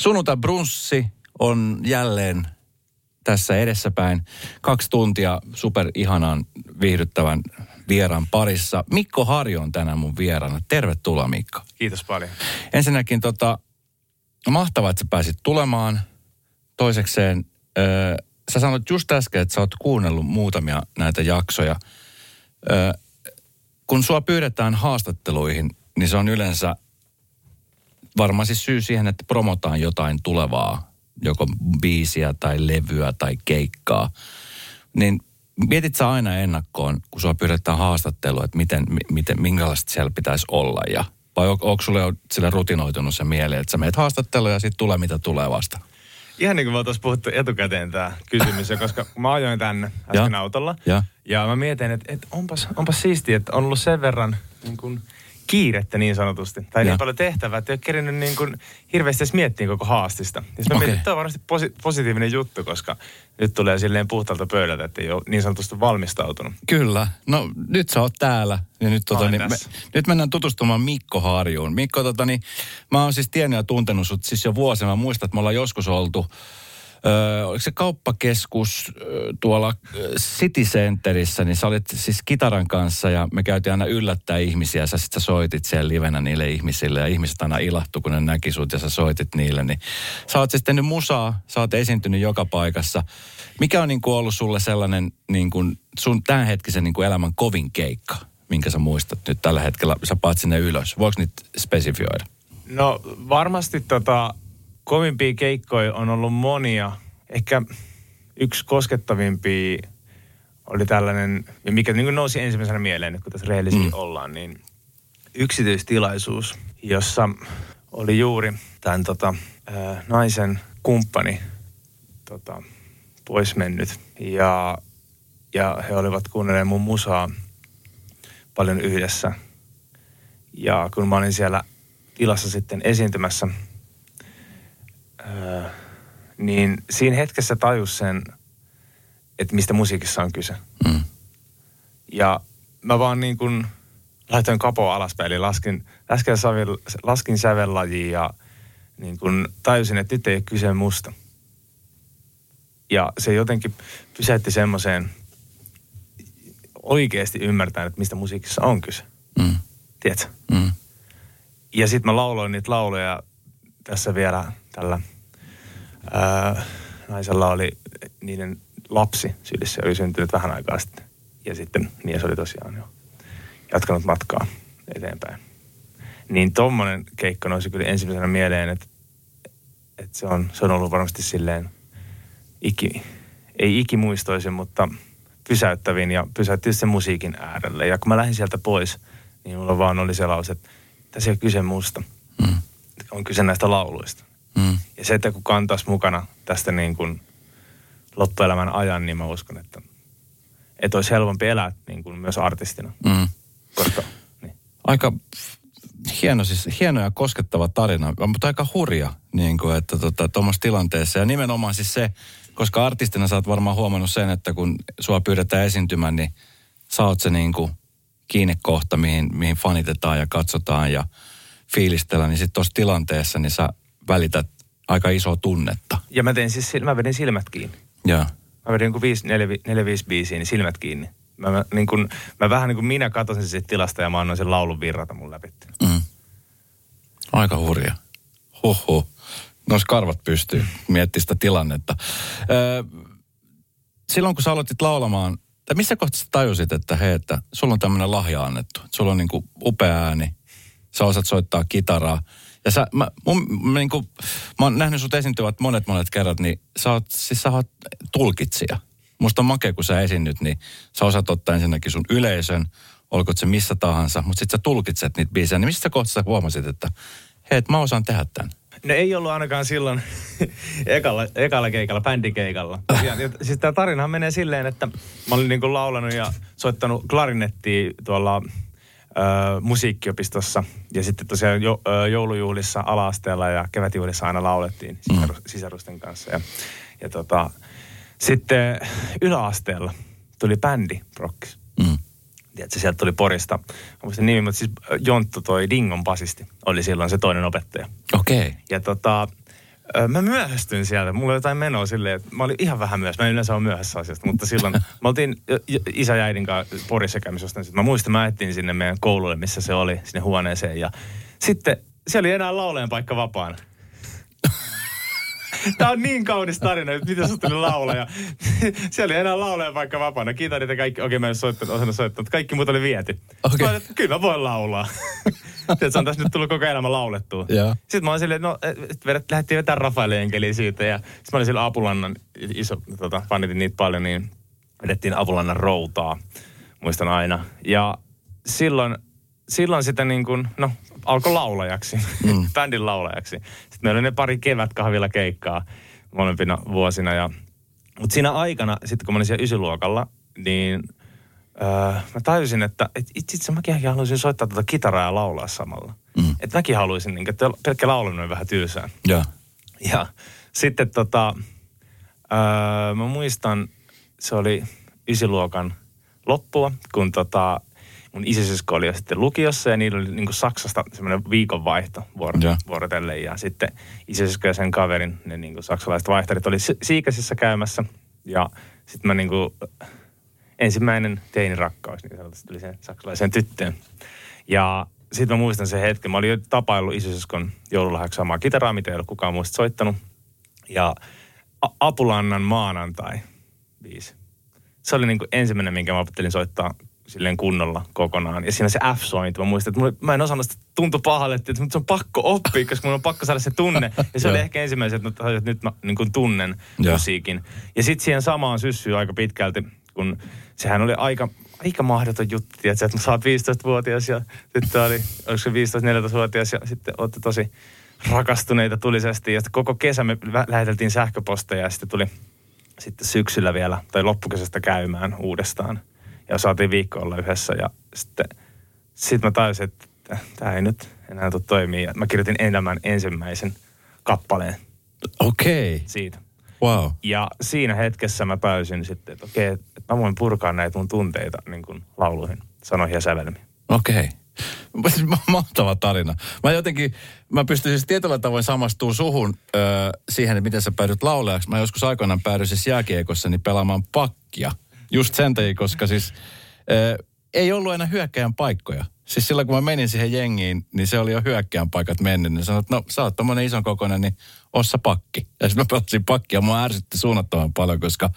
Sunnuntai brunssi on jälleen tässä edessäpäin. Kaksi tuntia super ihanan viihdyttävän vieraan parissa. Mikko Harjo on tänään mun vieraana. Tervetuloa Mikko. Kiitos paljon. Ensinnäkin tota, mahtavaa, että sä pääsit tulemaan. Toisekseen, ö, sä sanoit just äsken, että sä oot kuunnellut muutamia näitä jaksoja. Ö, kun sua pyydetään haastatteluihin, niin se on yleensä varmaan siis syy siihen, että promotaan jotain tulevaa, joko biisiä tai levyä tai keikkaa. Niin mietit sä aina ennakkoon, kun sua pyydetään haastattelua, että miten, miten, minkälaista siellä pitäisi olla ja vai on, onko sulle sille rutinoitunut se mieli, että sä meet haastatteluun ja sitten tulee mitä tulee vasta? Ihan niin kuin me oltaisiin puhuttu etukäteen tämä kysymys, koska mä ajoin tänne äsken Ja. autolla. Ja? Ja mä mietin, että, että onpas, onpas siistiä, että on ollut sen verran niin kuin kiirettä niin sanotusti. Tai Ja. niin paljon tehtävää, että ei ole kerinyt niin kuin hirveästi edes miettiä koko haastista. Ja mä Okei. mietin, että tämä on varmasti posi- positiivinen juttu, koska nyt tulee silleen puhtaalta pöydältä, että ei ole niin sanotusti valmistautunut. Kyllä. No nyt sä oot täällä. Ja nyt, tota, niin, me, nyt mennään tutustumaan Mikko Harjuun. Mikko, tota, niin, mä oon siis tiennyt ja tuntenut sut siis jo vuosia. Mä muistan, että me ollaan joskus oltu, öö, oliko se kauppakeskus tuolla City Centerissä, niin sä olit siis kitaran kanssa ja me käytiin aina yllättää ihmisiä. Sä sit sä soitit siellä livenä niille ihmisille ja ihmiset aina ilahtu, kun ne näki sut ja sä soitit niille. Niin sä oot siis tehnyt musaa, sä oot esiintynyt joka paikassa. Mikä on niin kuin ollut sulle sellainen niin kuin sun tämänhetkisen niin kuin elämän kovin keikka, minkä sä muistat nyt tällä hetkellä? Sä paat sinne ylös. Voiko nyt spesifioida? No varmasti tota, kovimpia keikkoja on ollut monia. Ehkä yksi koskettavimpia oli tällainen, ja mikä niin nousi ensimmäisenä mieleen, nyt kun tässä rehellisiä mm. ollaan, niin yksityistilaisuus, jossa oli juuri tämän tota, ää, naisen kumppani tota, pois mennyt. Ja, ja he olivat kuunnelleet mun musaa paljon yhdessä. Ja kun mä olin siellä tilassa sitten esiintymässä, öö, niin siinä hetkessä tajus sen, että mistä musiikissa on kyse. Mm. Ja mä vaan niin kuin laitoin kapoa alaspäin, eli laskin, laskin, sävel, laskin sävellajia ja niin kuin tajusin, että nyt ei ole kyse musta. Ja se jotenkin pysäytti semmoiseen oikeasti ymmärtäen, että mistä musiikissa on kyse. Mm. Tiedätkö? Mm. Ja sitten mä lauloin niitä lauluja tässä vielä tällä ää, naisella oli niiden lapsi sylissä, oli syntynyt vähän aikaa sitten. Ja sitten mies oli tosiaan jo jatkanut matkaa eteenpäin. Niin tommonen keikka nousi kyllä ensimmäisenä mieleen, että, että se, on, se on ollut varmasti silleen iki, ei ikimuistoisin, mutta pysäyttävin ja pysäytti sen musiikin äärelle. Ja kun mä lähdin sieltä pois, niin mulla vaan oli se lause, että tässä ei ole kyse musta. On kyse näistä lauluista. Mm. Ja se, että kun kantaisi mukana tästä niin kuin loppuelämän ajan, niin mä uskon, että, että olisi helpompi elää niin kuin myös artistina. Mm. Koska, niin. Aika hieno, siis, hieno ja koskettava tarina, mutta aika hurja, niin kuin, että tuommoisessa tota, tilanteessa. Ja nimenomaan siis se, koska artistina sä oot varmaan huomannut sen, että kun sua pyydetään esiintymään, niin sä oot se niin kuin kiinnekohta, mihin, mihin fanitetaan ja katsotaan ja fiilistellään. Niin sitten tuossa tilanteessa, niin sä välität aika isoa tunnetta. Ja mä, tein siis, mä vedin silmät kiinni. Ja, Mä vedin niin viisi, neljä, neljä, viisi biisiä, niin silmät kiinni. Mä, mä, niin kuin, mä vähän niin kuin minä katosin siitä tilasta ja mä annoin sen laulun virrata mun läpi. mm. Aika hurja. Huhhuh. Nois karvat pystyy miettimään sitä tilannetta. Öö, silloin kun sä aloitit laulamaan, tai missä kohtaa sä tajusit, että hei, että sulla on tämmöinen lahja annettu. Että sulla on niinku upea ääni, sä osaat soittaa kitaraa. Ja sä, mä, mun, mä, niinku, mä oon nähnyt sut esiintyvät monet monet kerrat, niin sä oot, siis sä oot tulkitsija. Musta on makea, kun sä esiinnyt, niin sä osaat ottaa ensinnäkin sun yleisön, olkoon se missä tahansa, mutta sit sä tulkitset niitä biisejä. Niin missä kohtaa sä huomasit, että hei, että mä osaan tehdä tämän? No ei ollut ainakaan silloin ekalla, ekalla keikalla, bändikeikalla. Ja, ja, siis tämä tarinahan menee silleen, että mä olin niin kuin laulanut ja soittanut klarinettia tuolla ö, musiikkiopistossa. Ja sitten tosiaan jo, ö, joulujuhlissa ala-asteella ja kevätjuhlissa aina laulettiin sisaru, sisarusten kanssa. Ja, ja tota, sitten yläasteella tuli bändi, Prokkis. Mm. Tiedätkö, sieltä tuli Porista. Mä muistan nimi, mutta siis Jonttu toi Dingon basisti oli silloin se toinen opettaja. Okei. Okay. Ja tota, Mä myöhästyin sieltä. Mulla oli jotain menoa silleen, että mä olin ihan vähän myöhässä. Mä en yleensä ole myöhässä asiasta, mutta silloin mä oltiin isä ja äidin kanssa Porissa käymisessä. Mä muistan, mä etsin sinne meidän koululle, missä se oli, sinne huoneeseen. Ja sitten siellä oli enää laulajan paikka vapaana. Tämä on niin kaunis tarina, että mitä tuli laulaja. Siellä oli enää laulaja paikka vapaana. Kiitos niitä kaikki. Okei, mä en soittanut, osannut soittaa, mutta kaikki muut oli viety. Okei. Mä olin, että kyllä mä voin laulaa. Tiedätkö, on tässä nyt tullut koko elämä laulettua. Joo. Sitten mä olin silleen, no, et lähdettiin vetämään Rafael Enkeliä siitä. Ja sitten mä olin siellä Apulannan, iso, tota, fanitin niitä paljon, niin vedettiin Apulannan routaa. Muistan aina. Ja silloin, silloin sitä niin kuin, no, alkoi laulajaksi, mm. bändin laulajaksi. Meillä oli ne pari kevätkahvilla keikkaa molempina vuosina. Ja, mutta siinä aikana, sitten kun mä olin siellä ysiluokalla, niin öö, mä tajusin, että et itse asiassa mäkin haluaisin soittaa tuota kitaraa ja laulaa samalla. Mm. Että mäkin haluaisin, niin, että pelkkä laulaminen on vähän tylsää. Joo. Ja sitten tota, öö, mä muistan, se oli ysiluokan loppua, kun tota, mun isisisko oli jo sitten lukiossa ja niillä oli niin Saksasta semmoinen viikonvaihto vuoro, Joo. vuorotelle. Ja sitten isisisko ja sen kaverin, ne niin saksalaiset vaihtarit, oli Si- Siikasissa käymässä. Ja sitten mä niin kuin, ensimmäinen teinirakkaus niin sanotusti tuli sen saksalaisen tyttöön. Ja sitten mä muistan sen hetken. Mä olin jo tapaillut isosiskon joululahjaksi samaa kitaraa, mitä ei ollut kukaan muista soittanut. Ja A- Apulannan maanantai biisi. Se oli niin kuin ensimmäinen, minkä mä opettelin soittaa silleen kunnolla kokonaan. Ja siinä se F-sointi, mä muistan, että mä en osannut sitä, tuntui pahalle, että se on pakko oppia, koska mun on pakko saada se tunne. Ja se oli ehkä ensimmäiset, että, että nyt mä niin kuin tunnen Joo. musiikin. Ja sitten siihen samaan syssyy aika pitkälti, kun sehän oli aika, aika mahdoton juttu, tiedätkö, että sä oot 15-vuotias ja sitten oli, oliko se 15-14-vuotias ja sitten ootte tosi rakastuneita tulisesti. Ja koko kesä me läheteltiin sähköposteja ja sitten tuli sitten syksyllä vielä, tai loppukesästä käymään uudestaan. Ja saatiin viikko olla yhdessä ja sitten sit mä tajusin, että tämä ei nyt enää tule toimia. Ja mä kirjoitin elämän ensimmäisen kappaleen Okei. siitä. Wow. Ja siinä hetkessä mä tajusin sitten, että okei, että mä voin purkaa näitä mun tunteita niin kuin lauluihin, sanoihin ja sävelmiin. Okei. Ma- Mahtava tarina. Mä jotenkin, mä pystyn siis tietyllä tavoin samastumaan suhun ö, siihen, että miten sä päädyt laulajaksi. Mä joskus aikoinaan päädyin siis jääkiekossa niin pelaamaan pakkia. Just sen takia, koska siis ö, ei ollut enää hyökkäjän paikkoja. Siis silloin kun mä menin siihen jengiin, niin se oli jo hyökkäjän paikat mennyt. Niin sanoin, että no sä oot tommonen ison kokoinen, niin ossa pakki. Ja sitten mä pelasin pakkia. Mua ärsytti suunnattoman paljon, koska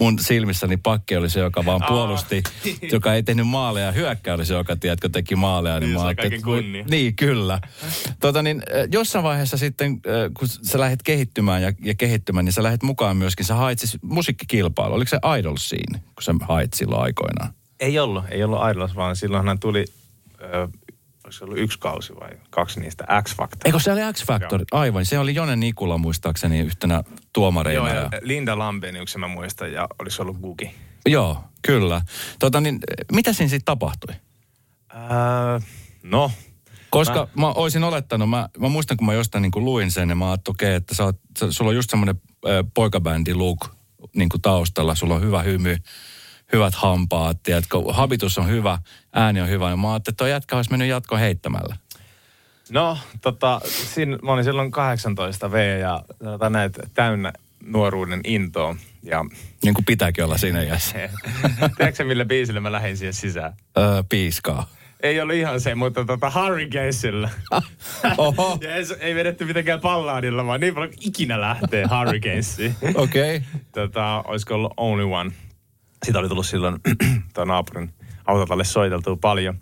mun silmissäni pakki oli se, joka vaan Aa. puolusti, joka ei tehnyt maaleja. ja Hyökkä oli se, joka tiedätkö, teki maaleja. Niin, Niin, mä kaiken kunnia. Niin, kyllä. Tota, niin, jossain vaiheessa sitten, kun sä lähdet kehittymään ja, ja kehittymään, niin sä lähdet mukaan myöskin. Sä hait siis musiikkikilpailu. Oliko se Idol siinä, kun sä hait silloin aikoinaan? Ei ollut, ei ollut Idols, vaan silloinhan tuli, ö, oliko se ollut yksi kausi vai kaksi niistä, X Factor. Eikö se oli X Factor? Aivan. Se oli Jone Nikula muistaakseni yhtenä tuomareina. Joo, ja... Linda Lampeniuksen mä muistan, ja olisi ollut Gugi. Joo, kyllä. Tota, niin, äh, mitä siinä sitten tapahtui? Öö, no, Koska mä, mä olisin olettanut, mä, mä muistan kun mä jostain niin kuin luin sen, ja mä ajattelin, okei, että sä oot, sulla on just semmoinen äh, poikabändi look niin kuin taustalla, sulla on hyvä hymy, hyvät hampaat, tiedätkö, habitus on hyvä, ääni on hyvä, ja mä ajattelin, että toi jätkä olisi mennyt jatko heittämällä. no tota, siinä, mä olin silloin 18 V ja näin, että täynnä nuoruuden intoa. Ja Niin kuin pitääkin olla siinä iässä. tiedätkö millä biisillä mä lähdin siihen sisään? Öö, piiskaa. Ei ollut ihan se, mutta tota Hurricanesilla. Oho, ja ei, ei vedetty mitenkään pallaadilla, vaan niin paljon ikinä lähtee Hurricanesiin. okei. Okay. tota, olisiko ollut Only One. Sitä oli tullut silloin tuon naapurin autotalle soiteltua paljon.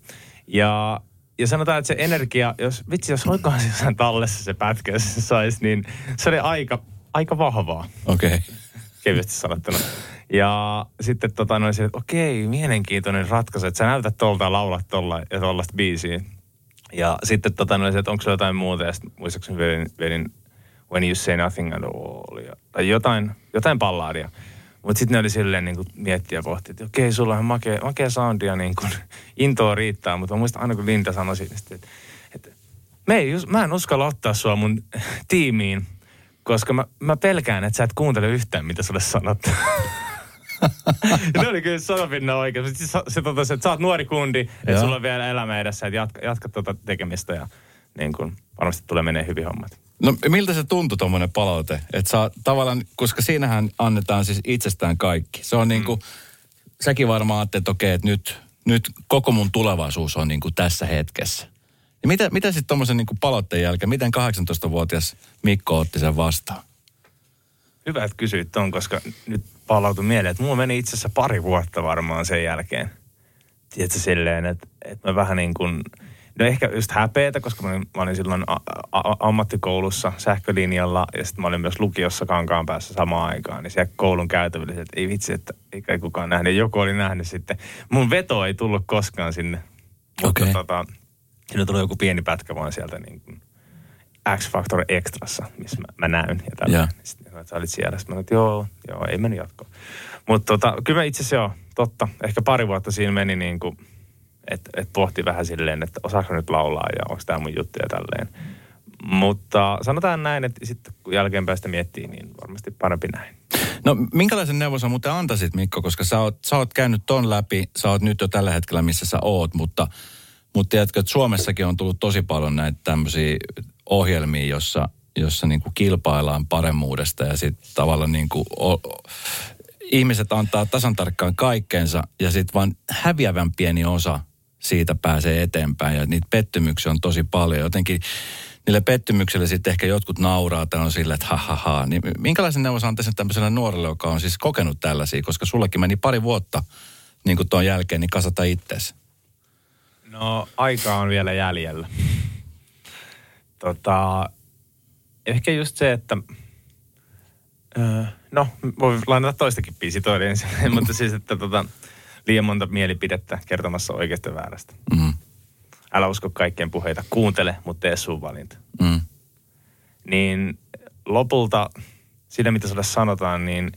Ja, ja sanotaan, että se energia, jos vitsi, jos olikohan se jossain tallessa se pätkä, jos se saisi, niin se oli aika, aika vahvaa, Okei. Okay. kevyesti sanottuna. Ja sitten tota, noin se, että okei, mielenkiintoinen ratkaisu, että sä näytät tolta ja laulat tolla ja tollaista biisiä. Ja sitten tota, noin se, että onko se jotain muuta, ja sitten muistaakseni vedin, vedin When You Say Nothing at All, ja, tai jotain, jotain pallaadia. Mutta sitten ne oli silleen niin kuin miettiä pohti, että okei, sulla on makea, makea soundia, niin kuin, intoa riittää. Mutta mä muistan aina, kun Linda sanoi siitä, että, että me ei, just- mä en uskalla ottaa sua mun tiimiin, koska mä, mä pelkään, että sä et kuuntele yhtään, mitä sulle sanotaan. Ja ne oli kyllä sanopinna oikein. Se, se, se totesi, että sä oot nuori kundi, että Joo. sulla on vielä elämä edessä, että jatka, jatka tuota tekemistä ja niin kun, varmasti tulee menee hyvin hommat. No miltä se tuntui tuommoinen palaute? Että saa tavallaan, koska siinähän annetaan siis itsestään kaikki. Se on niin kuin, mm. säkin varmaan ajattelet, että okei, että nyt, nyt koko mun tulevaisuus on niin kuin tässä hetkessä. Ja mitä, mitä sitten tuommoisen niin kuin palautteen jälkeen, miten 18-vuotias Mikko otti sen vastaan? Hyvä, että kysyit ton, koska nyt palautui mieleen, että mulla meni itse asiassa pari vuotta varmaan sen jälkeen. Tiedätkö silleen, että, että mä vähän niin kuin, no ehkä just häpeetä, koska mä olin, mä olin silloin a, a, ammattikoulussa sähkölinjalla ja sitten mä olin myös lukiossa kankaan päässä samaan aikaan. Niin siellä koulun käytävillä, että ei vitsi, että ei kai kukaan nähnyt. Joku oli nähnyt sitten. Mun veto ei tullut koskaan sinne. Okei. Mutta tota, siinä tuli joku pieni pätkä vaan sieltä niin kuin X-Factor Extrassa, missä mä, mä näyn. Ja tällä. Joo. Sitten että sä olit siellä. Sitten mä että joo, joo, ei meni jatkoon. Mutta tota, kyllä mä itse asiassa joo, totta. Ehkä pari vuotta siinä meni niin kuin, että et pohti vähän silleen, että osaako nyt laulaa ja onko tämä mun juttu ja tälleen. Mutta sanotaan näin, että sitten kun jälkeenpäin sitä miettii, niin varmasti parempi näin. No minkälaisen neuvon sä muuten antaisit Mikko, koska sä oot, sä oot käynyt ton läpi, sä oot nyt jo tällä hetkellä missä sä oot, mutta, mutta tiedätkö, että Suomessakin on tullut tosi paljon näitä tämmöisiä ohjelmia, jossa, jossa niin kuin kilpaillaan paremmuudesta ja sitten tavallaan niin kuin o, ihmiset antaa tasan tarkkaan kaikkeensa ja sitten vaan häviävän pieni osa siitä pääsee eteenpäin ja niitä pettymyksiä on tosi paljon. Jotenkin niille pettymyksille sitten ehkä jotkut nauraa tai on sillä, että ha, ha, ha. Niin minkälaisen neuvon sä antaisit tämmöiselle nuorelle, joka on siis kokenut tällaisia, koska sullekin meni pari vuotta niin kuin tuon jälkeen, niin kasata itseäsi. No, aika on vielä jäljellä. Tota, ehkä just se, että... Öö, no, voi lainata toistakin biisi toinen ensin, mutta siis, että tota, liian monta mielipidettä kertomassa oikeasta väärästä. Mm. Älä usko kaikkien puheita, kuuntele, mutta tee sun valinta. Mm. Niin lopulta, siinä mitä sulle sanotaan, niin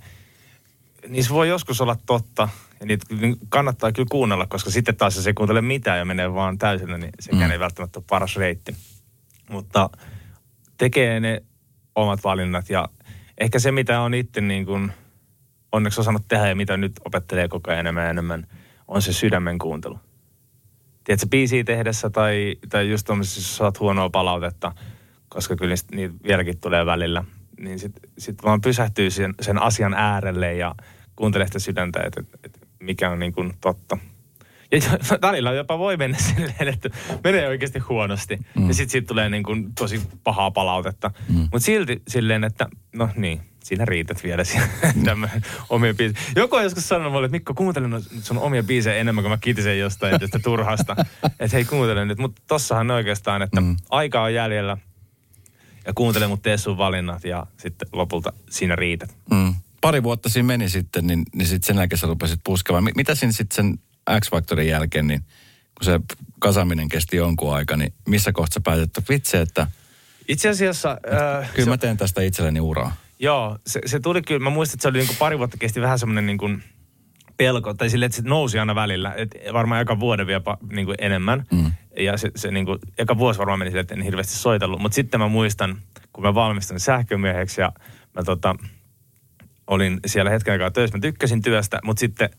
niissä voi joskus olla totta. Ja niitä kannattaa kyllä kuunnella, koska sitten taas jos ei kuuntele mitään ja menee vaan täysillä, niin sekään Mm. ei välttämättä ole paras reitti. Mutta tekee ne omat valinnat ja ehkä se, mitä on itse niin kuin onneksi osannut tehdä ja mitä nyt opettelee koko ajan enemmän ja enemmän, on se sydämen kuuntelu. Tiedätkö, biisiä tehdessä tai, tai just tuommoisessa, jos saat huonoa palautetta, koska kyllä niitä vieläkin tulee välillä, niin sitten sit vaan pysähtyy sen, sen asian äärelle ja kuuntelee sitä sydäntä, että, että, että mikä on niin kuin totta. Ja välillä jopa voi mennä silleen, että menee oikeasti huonosti. Mm. Ja sitten siitä tulee niin kuin tosi pahaa palautetta. Mm. Mutta silti silleen, että no niin, siinä riität vielä siinä omia biisejä. Joku on joskus sanonut mulle, että Mikko, kuuntele sun omia biisejä enemmän kuin mä kitisen jostain tästä turhasta. että hei, kuuntele nyt. Mutta tossahan oikeastaan, että Mm. aika on jäljellä. Ja kuuntele, mutta tee sun valinnat ja sitten lopulta siinä riität. Mm. Pari vuotta siinä meni sitten, niin, niin sitten sen jälkeen sä rupesit puskemaan. Mi- Mitä siinä sitten sen X-Factorin jälkeen, niin kun se kasaminen kesti jonkun aika, niin missä kohtaa sä päätit, että vitsi, että Itse asiassa... Äh, kyllä mä teen tästä itselleni uraa. Joo, se, se tuli kyllä, mä muistan, että se oli niinku pari vuotta kesti vähän semmoinen niinku pelko, tai silleen, että se nousi aina välillä, että varmaan eka vuoden vielä pa, niinku enemmän. Mm. Ja se, se niinku, eka vuosi varmaan meni silleen, että en hirveästi soitellut. Mutta sitten mä muistan, kun mä valmistuin sähkömieheksi ja mä tota, olin siellä hetken aikaa töissä. Mä tykkäsin työstä, mutta sitten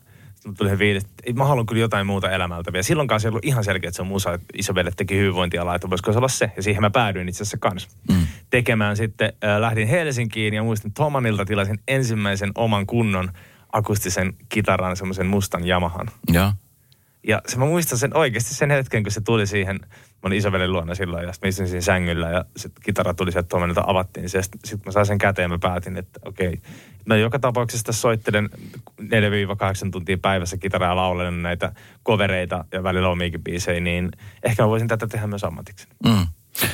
sitten tuli fiilis, että ei, mä haluan kyllä jotain muuta elämältä vielä. Silloinkaan se ei ollut ihan selkeä, että se on musa, että isovelet teki hyvinvointialaa, että voisiko se olla se. Ja siihen mä päädyin itse asiassa kanssa Mm. tekemään sitten. Äh, lähdin Helsinkiin ja muistin, että Tomanilta tilasin ensimmäisen oman kunnon akustisen kitaran, semmoisen mustan Yamahan. Joo. Ja se mä muistan sen oikeasti sen hetken, kun se tuli siihen, mä olin isovelen luona silloin ja sitten mä istuin siinä sängyllä ja se kitara tuli sieltä Tomanilta avattiin. Sitten sit mä sain sen käteen ja mä päätin, että okei, mä joka tapauksessa soittelen 4-8 tuntia päivässä kitaraa ja laulelen näitä kovereita ja välillä omiakin biisejä, niin ehkä mä voisin tätä tehdä myös ammatiksi. Mm.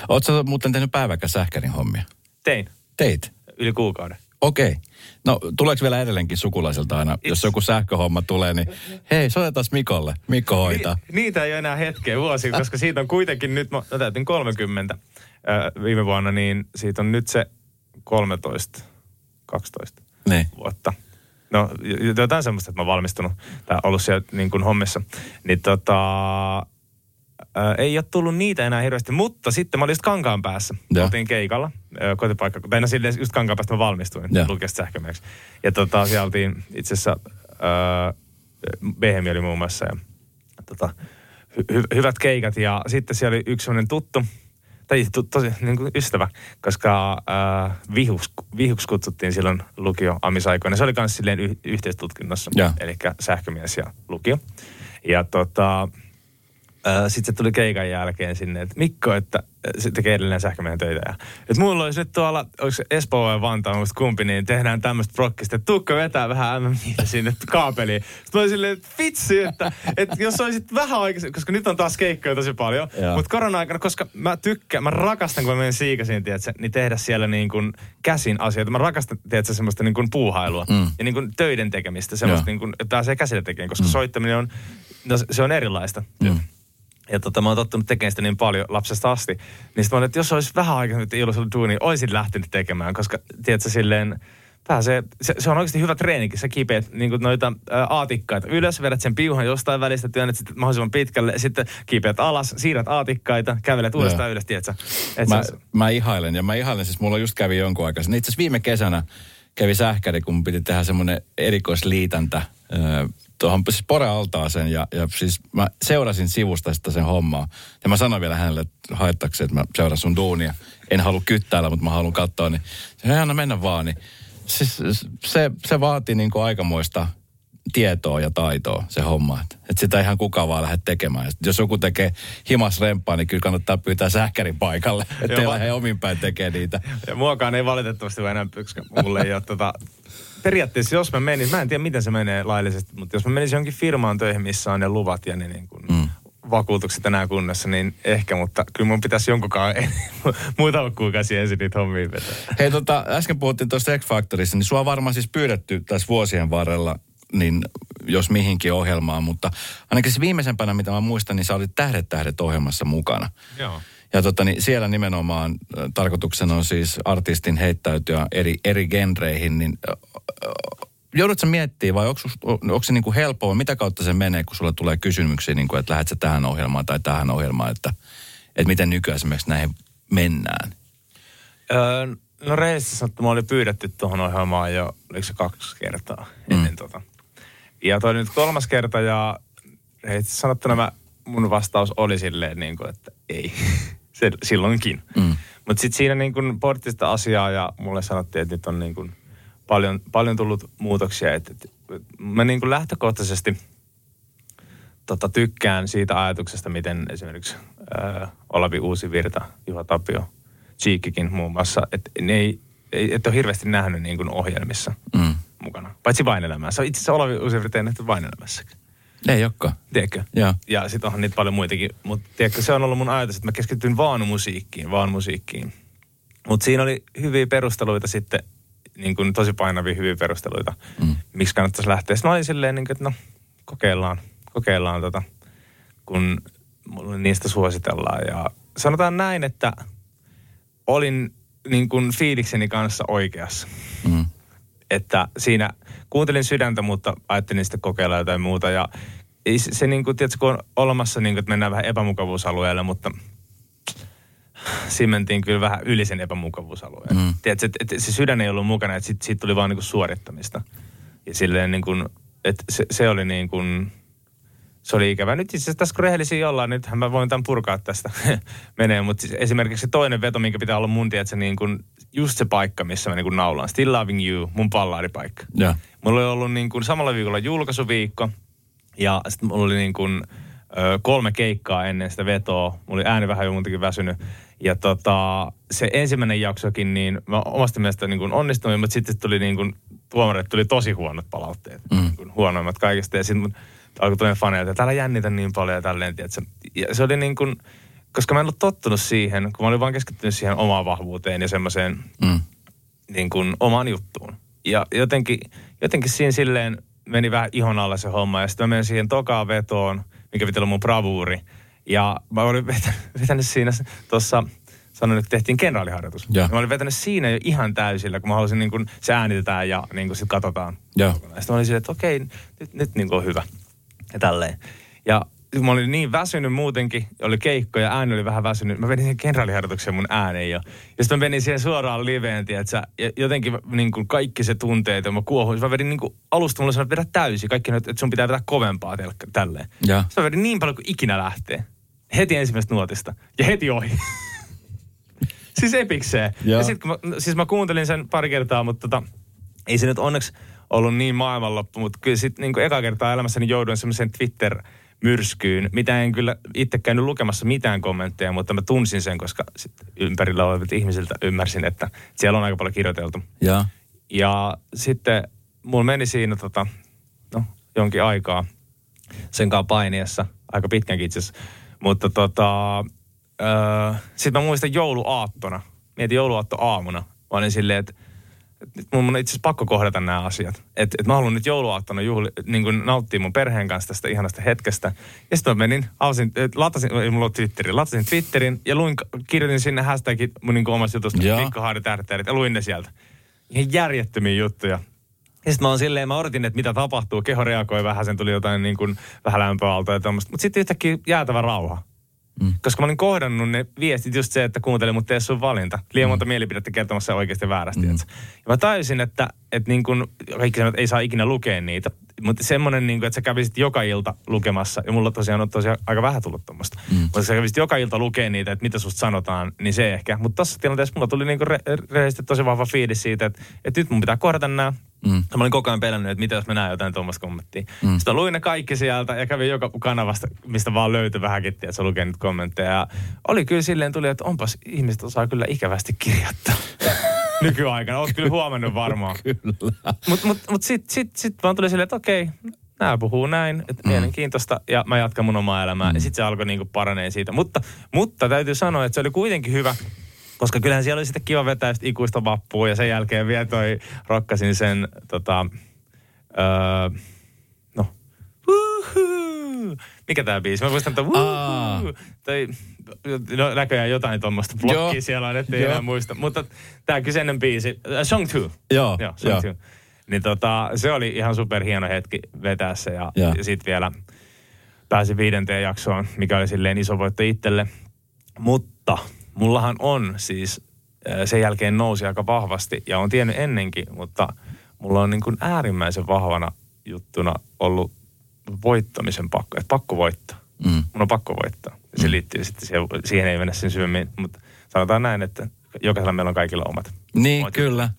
Oletko muuten tehnyt päiväkään sähkärin hommia? Tein Teit? yli kuukauden. Okei. No tuleeko vielä edelleenkin sukulaisilta aina, jos joku sähköhomma tulee, niin hei, soitetaan Mikolle. Mikko hoitaa. Ni, niitä ei ole enää hetkeä vuosia, koska siitä on kuitenkin nyt, mä no täytin 30 ää, viime vuonna, niin siitä on nyt se 13, 12 Niin. vuotta. No jotain semmoista, että mä oon valmistunut tai ollut siellä niin kuin hommissa. Niin tota, ää, ei ole tullut niitä enää hirveästi, mutta sitten mä olin just kankaan päässä. Joo. Oltiin keikalla, ää, kotipaikka, tai no silleen just kankaan päästä mä valmistuin lukiosta sähkömieheksi. Ja tota, siellä oltiin itse asiassa, ää, Behemi oli muun muassa ja tota, hy- hy- hyvät keikat ja sitten siellä oli yksi sellainen tuttu, tai to, tosi niin kuin ystävä, koska äh, vihuks, vihuks kutsuttiin silloin lukio amisaikoina. Se oli myös silleen y- yhteistutkinnossa, eli sähkömies ja lukio. Ja tota, sitten se tuli keikan jälkeen sinne, että Mikko, että se tekee edelleen sähkömiehen töitä. Ja, että mulla olisi nyt tuolla, onko se Espoo vai Vantaa, musta kumpi, niin tehdään tämmöistä prokkista, että tuukko vetää vähän mm sinne kaapeliin. Sitten mä olin silleen, että vitsi, että, että jos olisit vähän aikaisemmin, koska nyt on taas keikkoja tosi paljon, mutta korona-aikana, koska mä tykkään, mä rakastan, kun mä menen siikasiin, tiedätkö, niin tehdä siellä niin kuin käsin asioita. Mä rakastan, tiedätkö, semmoista niin kuin puuhailua mm. ja niin kuin töiden tekemistä, semmoista niin kuin, että pääsee käsillä tekemään, koska mm. soittaminen on, no, se on erilaista. Mm ja tota, mä oon tottunut tekemään sitä niin paljon lapsesta asti. Niin sitten mä olin, että jos olisi vähän aikaa nyt illoisella duuni, olisin lähtenyt tekemään, koska tiedätkö silleen, pääsee, se, se, on oikeasti hyvä treenikin. Sä kipeät niin noita ää, aatikkaita ylös, vedät sen piuhan jostain välistä, työnnät sitten mahdollisimman pitkälle, sitten kipeät alas, siirrät aatikkaita, kävelet uudestaan ylös, tiedätkö? Et mä, se, mä, ihailen, ja mä ihailen, siis mulla just kävi jonkun aikaa. Itse asiassa viime kesänä kävi sähkäri, kun piti tehdä semmoinen erikoisliitäntä tuohon siis porealtaaseen ja, ja siis mä seurasin sivusta sitä sen hommaa. Ja mä sanoin vielä hänelle haittakseen, että mä seuraan sun duunia. En halua kyttäällä, mutta mä haluan katsoa, niin se anna mennä vaan. Niin, siis se, se vaatii niin kuin aikamoista tietoa ja taitoa se homma. Että et sitä ihan kukaan vaan lähde tekemään. Ja jos joku tekee himas rempaa, niin kyllä kannattaa pyytää sähkärin paikalle, ettei lähde omin päin tekemään niitä. Ja muakaan ei valitettavasti enää, koska mulle ei ole tota, periaatteessa jos mä menisin, mä en tiedä miten se menee laillisesti, mutta jos mä menisin jonkin firmaan töihin, missä on ne luvat ja ne niin kuin mm. vakuutukset enää kunnossa, niin ehkä, mutta kyllä mun pitäisi jonkunkaan muutama kuukausi ensin niitä hommia vetää. Hei tota, äsken puhuttiin tuosta X-Factorissa, niin sua on varmaan siis pyydetty tässä vuosien varrella niin jos mihinkin ohjelmaan, mutta ainakin se viimeisempänä, mitä mä muistan, niin sä olit Tähdet tähdet ohjelmassa mukana. Joo. Ja tota, niin siellä nimenomaan tarkoituksena on siis artistin heittäytyä eri, eri genreihin, niin joudutko miettimään vai onko, onko se niinku helppoa, mitä kautta se menee, kun sulle tulee kysymyksiä, niin kuin, että lähdet tähän ohjelmaan tai tähän ohjelmaan, että, että miten nykyään esimerkiksi näihin mennään? Öö, no sanottu, mä olin pyydetty tuohon ohjelmaan jo, oliko se kaksi kertaa ennen mm. tota. Ja toi nyt kolmas kerta ja rehellisesti sanottuna mä, mun vastaus oli silleen, niin kuin, että ei. silloinkin. Mm. Mutta sitten siinä niin kun portista asiaa ja mulle sanottiin, että nyt on niin kun paljon, paljon tullut muutoksia. Et, et, mä niin kun lähtökohtaisesti tota, tykkään siitä ajatuksesta, miten esimerkiksi ää, Olavi Uusi Virta, Juha Tapio, Cheekkikin muun muassa, että ne ei, ei et ole hirveästi nähnyt niin kun ohjelmissa mm. mukana. Paitsi vain elämässä. Itse asiassa Olavi Uusi Virta ei nähty vain elämässäkin. Ei olekaan. Tiedätkö? Ja, ja sitten onhan niitä paljon muitakin. Mutta tiedätkö, se on ollut mun ajatus, että mä keskityn vaan musiikkiin, vaan musiikkiin. Mutta siinä oli hyviä perusteluita sitten, niin kuin tosi painavia hyviä perusteluita, mm. miksi kannattaisi lähteä. Sitten mä olin silleen, niin kuin, että no, kokeillaan, kokeillaan tota, kun mulle niistä suositellaan. Ja sanotaan näin, että olin niin kuin fiilikseni kanssa oikeassa. Mm. Että siinä kuuntelin sydäntä, mutta ajattelin sitten kokeilla jotain muuta. Ja se, se niin kuin, tiedätkö, kun on olemassa, niin kuin, että mennään vähän epämukavuusalueelle, mutta siinä mentiin kyllä vähän yli sen epämukavuusalueen. Mm. Tiedätkö, että, että se sydän ei ollut mukana, että siitä, siitä tuli vaan niin kuin suorittamista. Ja silleen niin kuin, että se, se oli niin kuin, se oli ikävä. Nyt itse asiassa tässä kun rehellisiä ollaan, nythän mä voin tämän purkaa tästä menee, mutta siis esimerkiksi se toinen veto, minkä pitää olla mun tiedätkö, niin kuin just se paikka, missä mä niin kuin naulaan. Still Loving You, mun pallaaripaikka. Yeah. Mulla oli ollut niin kuin samalla viikolla julkaisuviikko ja sitten mulla oli niin kuin, ö, kolme keikkaa ennen sitä vetoa. Mulla oli ääni vähän jo muutenkin väsynyt. Ja tota, se ensimmäinen jaksokin, niin mä omasta mielestä niin kuin onnistuin, mutta sitten tuli niin kuin, tuomarit tuli tosi huonot palautteet. Mm. Niin kuin huonoimmat kaikista. Ja sitten alkoi tulla faneja, että täällä jännitä niin paljon ja tälleen, tiedätkö? Ja se oli niin kuin, koska mä en ollut tottunut siihen, kun mä olin vaan keskittynyt siihen omaan vahvuuteen ja semmoiseen mm. niin kuin omaan juttuun. Ja jotenkin, jotenkin siinä silleen meni vähän ihon alla se homma. Ja sitten mä menin siihen tokaan vetoon, mikä pitää olla mun bravuuri. Ja mä olin vetänyt, vetänyt siinä tuossa, sanoin, että tehtiin kenraaliharjoitus. Ja. Mä olin vetänyt siinä jo ihan täysillä, kun mä halusin niin kuin, se äänitetään ja niin kuin sit katsotaan. Ja. Sitten mä olin silleen, että okei, nyt, nyt niin kuin on hyvä. Ja tälleen. Ja mä olin niin väsynyt muutenkin, oli keikko ja ääni oli vähän väsynyt. Mä venin siihen kenraaliharjoitukseen mun ääneen jo. Ja sitten mä menin siihen suoraan liveen, tiedätkö? Ja jotenkin niin kuin kaikki se tunteet, ja mä kuohuin. Mä vedin niin kuin alusta mulle sanoin, että vedä täysi. Kaikki että sun pitää vetää kovempaa telkka, tälleen. Ja. Sitten mä vedin niin paljon kuin ikinä lähtee. Heti ensimmäisestä nuotista. Ja heti ohi. siis epikseen. Ja sit kun mä, siis mä kuuntelin sen pari kertaa, mutta tota, ei se nyt onneksi ollut niin maailmanloppu, mutta kyllä sit niin eka kertaa elämässäni jouduin semmoisen Twitter myrskyyn, mitä en kyllä itse käynyt lukemassa mitään kommentteja, mutta mä tunsin sen, koska sit ympärillä olevilta ihmisiltä ymmärsin, että siellä on aika paljon kirjoiteltu. Joo. Ja sitten mulla meni siinä tota, no, jonkin aikaa sen kanssa painiessa, aika pitkänkin itse asiassa. Mutta tota, öö, sitten mä muistan jouluaattona, mietin jouluaatto aamuna. Mä olin silleen, että et nyt mun on itse asiassa pakko kohdata nämä asiat. Että et mä haluan nyt jouluaattona juhli, niin kuin nauttia mun perheen kanssa tästä ihanasta hetkestä. Ja sitten mä menin, avasin, latasin, ei mulla Twitterin, latasin Twitterin ja luin, kirjoitin sinne hashtagit mun niin omasta jutusta. Mikko Haari Tärttärit, ja luin ne sieltä. Ihan järjettömiä juttuja. Ja sitten mä oon silleen, mä odotin, että mitä tapahtuu. Keho reagoi vähän, sen tuli jotain niin kuin vähän lämpöaaltoa ja tämmöistä. Mutta sitten yhtäkkiä jäätävä rauha. Mm. Koska mä olin kohdannut ne viestit just se, että kuuntele, mutta tee sun valinta. Liian monta mielipidettä kertomassa oikeasti väärästi. Mm. Ja mä tajusin, että, että niin kun, kaikki sanoo, että ei saa ikinä lukea niitä. Mutta semmoinen, niin että sä kävisit joka ilta lukemassa, ja mulla tosiaan on tosiaan aika vähän tullut tuommoista. Mm. Mutta sä kävisit joka ilta lukea niitä, että mitä susta sanotaan, niin se ehkä. Mutta tässä tilanteessa mulla tuli niin re- rehellisesti tosi vahva fiilis siitä, että, että nyt mun pitää kohdata nämä. Mm. Mä olin koko ajan pelännyt, että mitä jos mä näen jotain tuommoista kommenttia. Mm. Sitten luin ne kaikki sieltä ja kävin joka kanavasta, mistä vaan löytyi vähänkin, että sä lukee niitä kommentteja. Ja oli kyllä silleen tuli, että onpas ihmiset osaa kyllä ikävästi kirjoittaa. Nykyaikana, oot kyllä huomannut varmaan. Kyllä. Mutta mut, mut sitten sit, sit vaan tuli silleen, että okei, nämä puhuu näin, että mm. mielenkiintoista, ja mä jatkan mun omaa elämää. Mm. Ja sitten se alkoi niinku paranee siitä. Mutta, mutta täytyy sanoa, että se oli kuitenkin hyvä, koska kyllähän siellä oli sitten kiva vetää sit ikuista vappua, ja sen jälkeen vielä toi rokkasin sen, tota, öö, no, Woohoo! mikä tämä biisi? Mä muistan, että Aa. Woohoo! No, näköjään jotain tuommoista blokkia Joo. siellä on, ettei enää muista. Mutta tämä kyseinen biisi, uh, Song 2. Joo, Joo, Song joo. 2. Niin tota, se oli ihan super hieno hetki vetää se ja, Joo. ja sitten vielä pääsin viidenteen jaksoon, mikä oli silleen iso voitto itselle. Mutta mullahan on siis äh, sen jälkeen nousi aika vahvasti ja on tiennyt ennenkin, mutta mulla on niin kuin äärimmäisen vahvana juttuna ollut voittamisen pakko, että pakko voittaa. Mm. Mun on pakko voittaa. Se liittyy sitten siihen, siihen ei mennä sen syvemmin, mutta sanotaan näin, että jokaisella meillä on kaikilla omat. Niin, omat kyllä.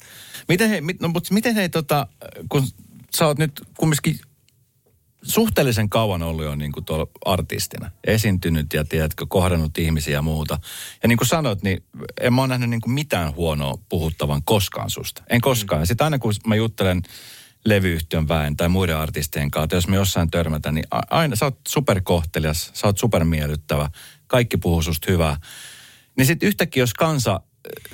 Miten hei, no, mutta miten hei, tota, kun sä oot nyt kumminkin suhteellisen kauan ollut jo niin kuin tuolla artistina, esiintynyt ja tiedätkö, kohdannut ihmisiä ja muuta. Ja niin kuin sanoit, niin en mä ole nähnyt niin kuin mitään huonoa puhuttavan koskaan susta. En koskaan. Mm. Sitten aina kun mä juttelen levyyhtiön väen tai muiden artistien että jos me jossain törmätään, niin aina sä oot superkohtelias, sä oot supermiellyttävä, kaikki puhuu susta hyvää. Niin sitten yhtäkkiä, jos kansa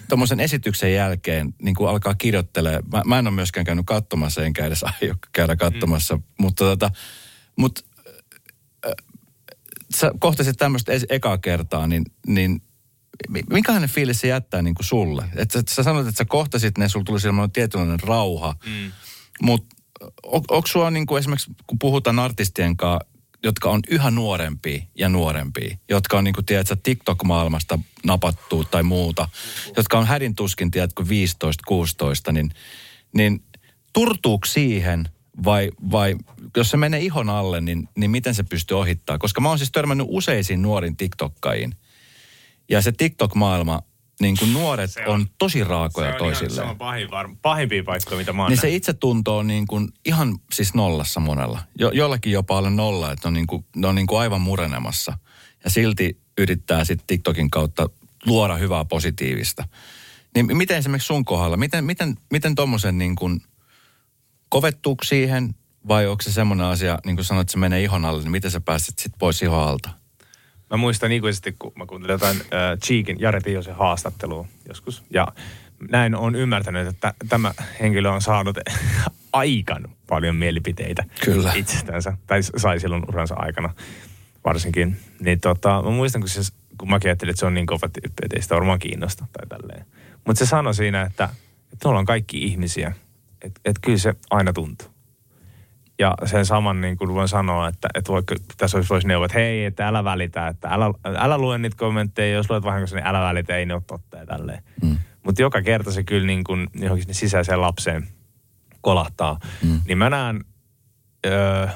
tuommoisen esityksen jälkeen niin kuin alkaa kirjoittelee, mä, mä en ole myöskään käynyt katsomassa, enkä edes aio käydä katsomassa, mm. mutta tota, mut, äh, sä kohtasit tämmöistä ekaa kertaa, niin, niin mi- minkälainen fiilis se jättää niin kuin sulle? Et sä, sä sanoit, että sä kohtasit ne, sulla tuli sellainen tietynlainen rauha, mm. Mutta on, onko sulla niin kuin esimerkiksi, kun puhutaan artistien kanssa, jotka on yhä nuorempia ja nuorempia, jotka on niin kuin, tiedätkö, TikTok-maailmasta napattu tai muuta, jotka on hädin tuskin, tiedätkö, 15-16, niin, niin turtuuko siihen vai, vai jos se menee ihon alle, niin, niin miten se pystyy ohittaa? Koska mä oon siis törmännyt useisiin nuorin TikTokkajiin. Ja se TikTok-maailma, niin kuin nuoret Se on, on- tosi raakoja se on toisilleen. Ihan, se on pahin, var, pahimpia paikkoja, mitä mä oon Niin se nähnyt. itsetunto on niin kuin ihan siis nollassa monella. Jo, jollakin jopa alle nolla, että on, niin kuin, ne on niin kuin aivan murenemassa. Ja silti yrittää sitten TikTokin kautta luoda hyvää positiivista. Niin miten esimerkiksi sun kohdalla, miten, miten, miten tuommoisen niin kuin, kovettuuko siihen vai onko se semmoinen asia, niin kuin sanoit, että se menee ihon alle, niin miten sä pääset sitten pois ihon alta? Mä muistan ikuisesti, kun mä kuuntelin jotain äh, Cheekin, Jare Tiosen haastattelua joskus. Ja näin on ymmärtänyt, että tämä henkilö on saanut aikan paljon mielipiteitä Kyllä. itsestänsä. Tai sai silloin uransa aikana varsinkin. Niin tota, mä muistan, kun, se, kun mäkin ajattelin, että se on niin kova tyyppi, että ei sitä varmaan kiinnosta tai tälleen. Mutta se sanoi siinä, että, että me ollaan kaikki ihmisiä. Että et kyllä se aina tuntuu. Ja sen saman niin kuin voin sanoa, että, että vaikka tässä olisi voisi neuvoa, että hei, että älä välitä, että älä, älä lue niitä kommentteja, jos luet vahingossa, niin älä välitä, ei ne ole totta ja tälleen. Mm. Mutta joka kerta se kyllä niin kuin johonkin sisäiseen lapseen kolahtaa. Mm. Niin mä näen öö,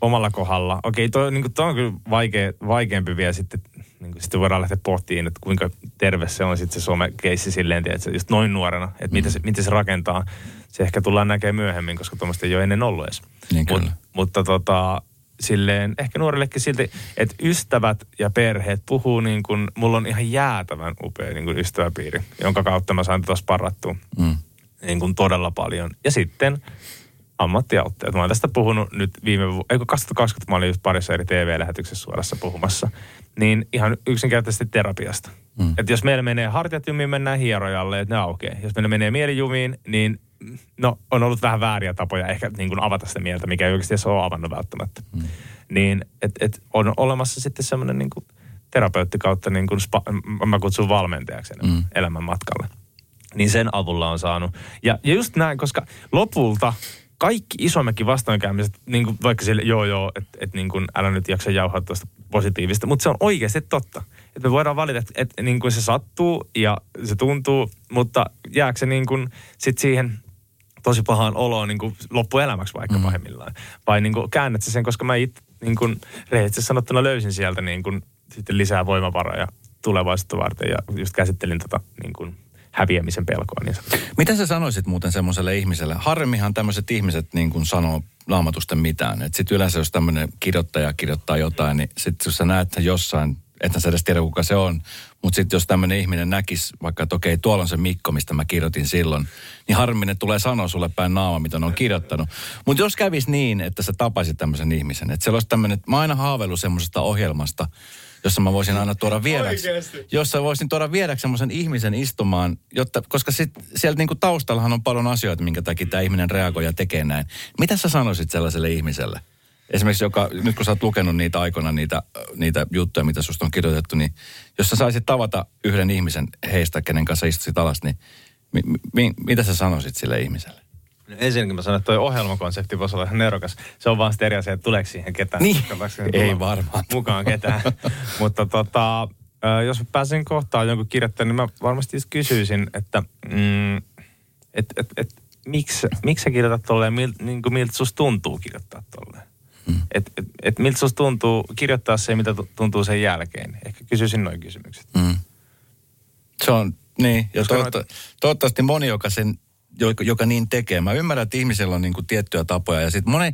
omalla kohdalla, okei, toi, niin kuin, toi on kyllä vaikea, vaikeampi vielä sitten niin kuin sitten voidaan lähteä pohtimaan, että kuinka terve se on sitten se some-keissi silleen, että just noin nuorena, että mm. miten, se, miten se rakentaa. Se ehkä tullaan näkemään myöhemmin, koska tuommoista ei ole ennen ollut edes. Niin Mut, mutta tota, silleen, ehkä nuorillekin silti, että ystävät ja perheet puhuu niin kuin, mulla on ihan jäätävän upea niin kuin ystäväpiiri, jonka kautta mä saan tätä sparrattua Mm. niin kuin todella paljon. Ja sitten ammattiauttajat. Mä oon tästä puhunut nyt viime vuonna, eikö 2020 mä olin just parissa eri TV-lähetyksessä suorassa puhumassa, niin ihan yksinkertaisesti terapiasta. Mm. Että jos meillä menee hartiat jumiin, mennään hierojalle, että ne aukeaa. Jos meillä menee mielijumiin, niin no on ollut vähän vääriä tapoja ehkä niin kuin avata sitä mieltä, mikä ei oikeasti edes ole avannut välttämättä. Mm. Niin, että et on olemassa sitten semmoinen niin kuin terapeutti kautta, niin kuin spa, mä kutsun valmentajaksi mm. elämän matkalle niin sen avulla on saanut. Ja, ja just näin, koska lopulta kaikki isommekin vastoinkäymiset, niin kuin vaikka sille, joo joo, että et niin kuin, älä nyt jaksa jauhaa tuosta positiivista, mutta se on oikeasti totta. Että me voidaan valita, että et, niin kuin se sattuu ja se tuntuu, mutta jääkö se niin kuin sit siihen tosi pahaan oloon niin kuin loppuelämäksi vaikka mm. pahimmillaan. Vai niin kuin käännät sen, koska mä itse niin kuin rehellisesti sanottuna löysin sieltä niin kuin sitten lisää voimavaroja tulevaisuutta varten ja just käsittelin tota niin kuin häviämisen pelkoa. Niin. Mitä sä sanoisit muuten semmoiselle ihmiselle? Harmihan tämmöiset ihmiset niin kuin sanoo raamatusten mitään. Että sitten yleensä jos tämmöinen kirjoittaja kirjoittaa jotain, niin sitten jos sä näet jossain, että sä edes tiedä kuka se on, mutta sitten jos tämmöinen ihminen näkisi vaikka, että okei, tuolla on se Mikko, mistä mä kirjoitin silloin, niin harminen tulee sanoa sulle päin naama, mitä ne on kirjoittanut. Mutta jos kävisi niin, että sä tapaisit tämmöisen ihmisen, että siellä olisi tämmöinen, mä aina haaveillut semmoisesta ohjelmasta, jossa mä voisin aina tuoda Oikeesti? jossa voisin tuoda vieraksi semmoisen ihmisen istumaan, jotta, koska sit, siellä niinku taustallahan on paljon asioita, minkä takia tämä ihminen reagoi ja tekee näin. Mitä sä sanoisit sellaiselle ihmiselle? Esimerkiksi joka, nyt kun sä oot lukenut niitä aikoina, niitä, niitä juttuja, mitä susta on kirjoitettu, niin jos sä saisit tavata yhden ihmisen heistä, kenen kanssa istusit alas, niin mi, mi, mitä sä sanoisit sille ihmiselle? No ensinnäkin mä sanon, että toi ohjelmakonsepti voisi olla ihan nerokas. Se on vaan sitten eri asia, että tuleeko siihen ketään. Niin. Siihen Ei varmaan. Mukaan ketään. Mutta tota, jos mä pääsen kohtaan jonkun kirjoittajan, niin mä varmasti kysyisin, että mm, et, et, et, miksi, miksi sä kirjoitat tolleen, mil, niin kuin miltä susta tuntuu kirjoittaa tolleen. Hmm. Et, et, et miltä susta tuntuu kirjoittaa se, mitä tu- tuntuu sen jälkeen. Ehkä kysyisin noin kysymykset. Mm. Se on, niin, ja Koska toivotta, toivottavasti moni, joka, sen, joka, joka niin tekee. Mä ymmärrän, että ihmisellä on niin kuin tiettyjä tapoja, ja sitten moni,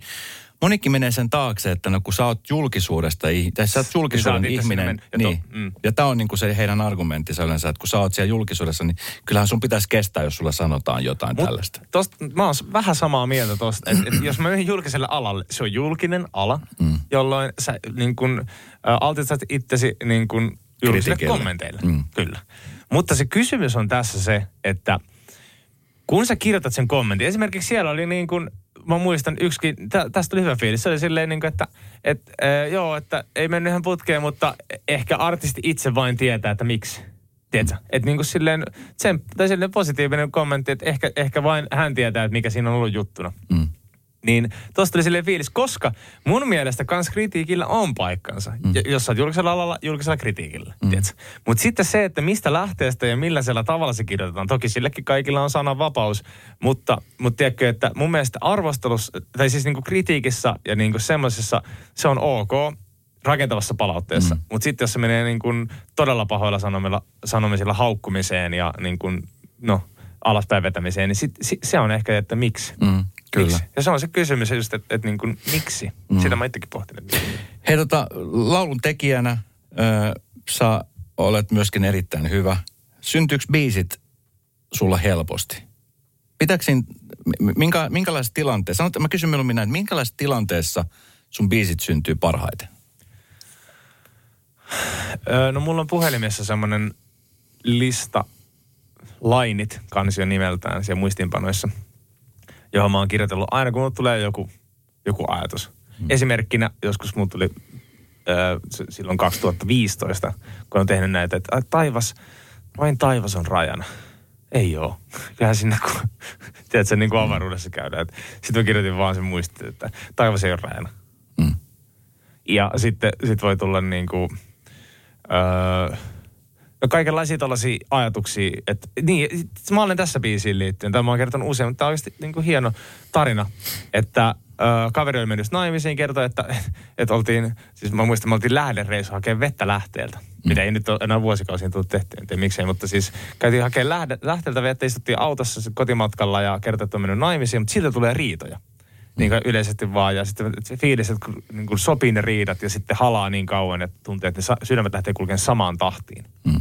monikin menee sen taakse, että no kun sä oot julkisuudesta, tai sä oot julkisuuden Niin sä oot itse ihminen, men- ja niin, to- mm. ja tämä on niin kuin se heidän argumenttinsa yleensä, että kun sä oot siellä julkisuudessa, niin kyllähän sun pitäisi kestää, jos sulle sanotaan jotain Mut tällaista. Tosta, mä oon vähän samaa mieltä tosta, että et jos mä menen julkiselle alalle, se on julkinen ala, mm. jolloin sä niin kun, ä, altistat itsesi niin kun julkisille kommenteille. Mm. Kyllä. Mutta se kysymys on tässä se, että kun sä kirjoitat sen kommentin, esimerkiksi siellä oli niin kuin, mä muistan yksikin, tä, tästä tuli hyvä fiilis, se oli silleen niin kuin, että et, äh, joo, että ei mennyt ihan putkeen, mutta ehkä artisti itse vain tietää, että miksi. Tiedätkö? Että niin kuin silleen, sen, tai silleen positiivinen kommentti, että ehkä, ehkä vain hän tietää, että mikä siinä on ollut juttuna. Mm. Niin tosta tuli silleen fiilis, koska mun mielestä kans kritiikillä on paikkansa. Mm. Jos sä oot julkisella alalla, julkisella kritiikillä. Mm. Mutta sitten se, että mistä lähteestä ja millaisella tavalla se kirjoitetaan. Toki sillekin kaikilla on sananvapaus, mutta, mutta tiedätkö, että mun mielestä arvostelussa, tai siis niinku kritiikissä ja niinku semmoisessa, se on ok rakentavassa palautteessa. Mm. Mutta sitten jos se menee niin kuin todella pahoilla sanomilla, sanomisilla haukkumiseen ja niin kuin, no, alaspäin vetämiseen, niin sit, si, se on ehkä, että miksi. Mm, kyllä. Miksi? Ja se on se kysymys just, että, että niin kuin, miksi? Mm. Sitä mä itsekin pohtin. Että. Hei tota, laulun tekijänä ö, sä olet myöskin erittäin hyvä. Syntyykö biisit sulla helposti? M- minkä, minkälaisessa tilanteessa, sanot, mä kysyn mieluummin näin, että minkälaisessa tilanteessa sun biisit syntyy parhaiten? Öö, no mulla on puhelimessa semmoinen lista lainit kansio nimeltään siellä muistiinpanoissa, johon mä oon kirjoitellut aina kun tulee joku, joku ajatus. Hmm. Esimerkkinä joskus mulla tuli s- silloin 2015, kun on tehnyt näitä, että "Ai, taivas, vain taivas on rajana. Ei oo. Kyllähän sinne, kun, tiedätkö, niin kuin avaruudessa käydään. Sitten mä kirjoitin vaan sen muistin, että taivas ei ole rajana. Mm. Ja sitten sit voi tulla niin kuin, öö, no kaikenlaisia tällaisia ajatuksia. Että, niin, mä olen tässä biisiin liittyen, tämä mä oon kertonut usein, mutta tämä on oikeasti niin kuin hieno tarina, että ö, kaveri oli mennyt naimisiin, kertoi, että, että oltiin, siis mä muistan, me oltiin lähdereissu hakemaan vettä lähteeltä. Mm. Mitä ei nyt ole enää vuosikausiin tullut tehty, en tiedä miksei, mutta siis käytiin hakemaan lähde, lähteeltä vettä, istuttiin autossa kotimatkalla ja kertoi, että on mennyt naimisiin, mutta siltä tulee riitoja. Niin kuin yleisesti vaan. Ja sitten se fiilis, että niin kuin sopii ne riidat ja sitten halaa niin kauan, että tuntee, että ne sydämet lähtee kulkemaan samaan tahtiin. Mm.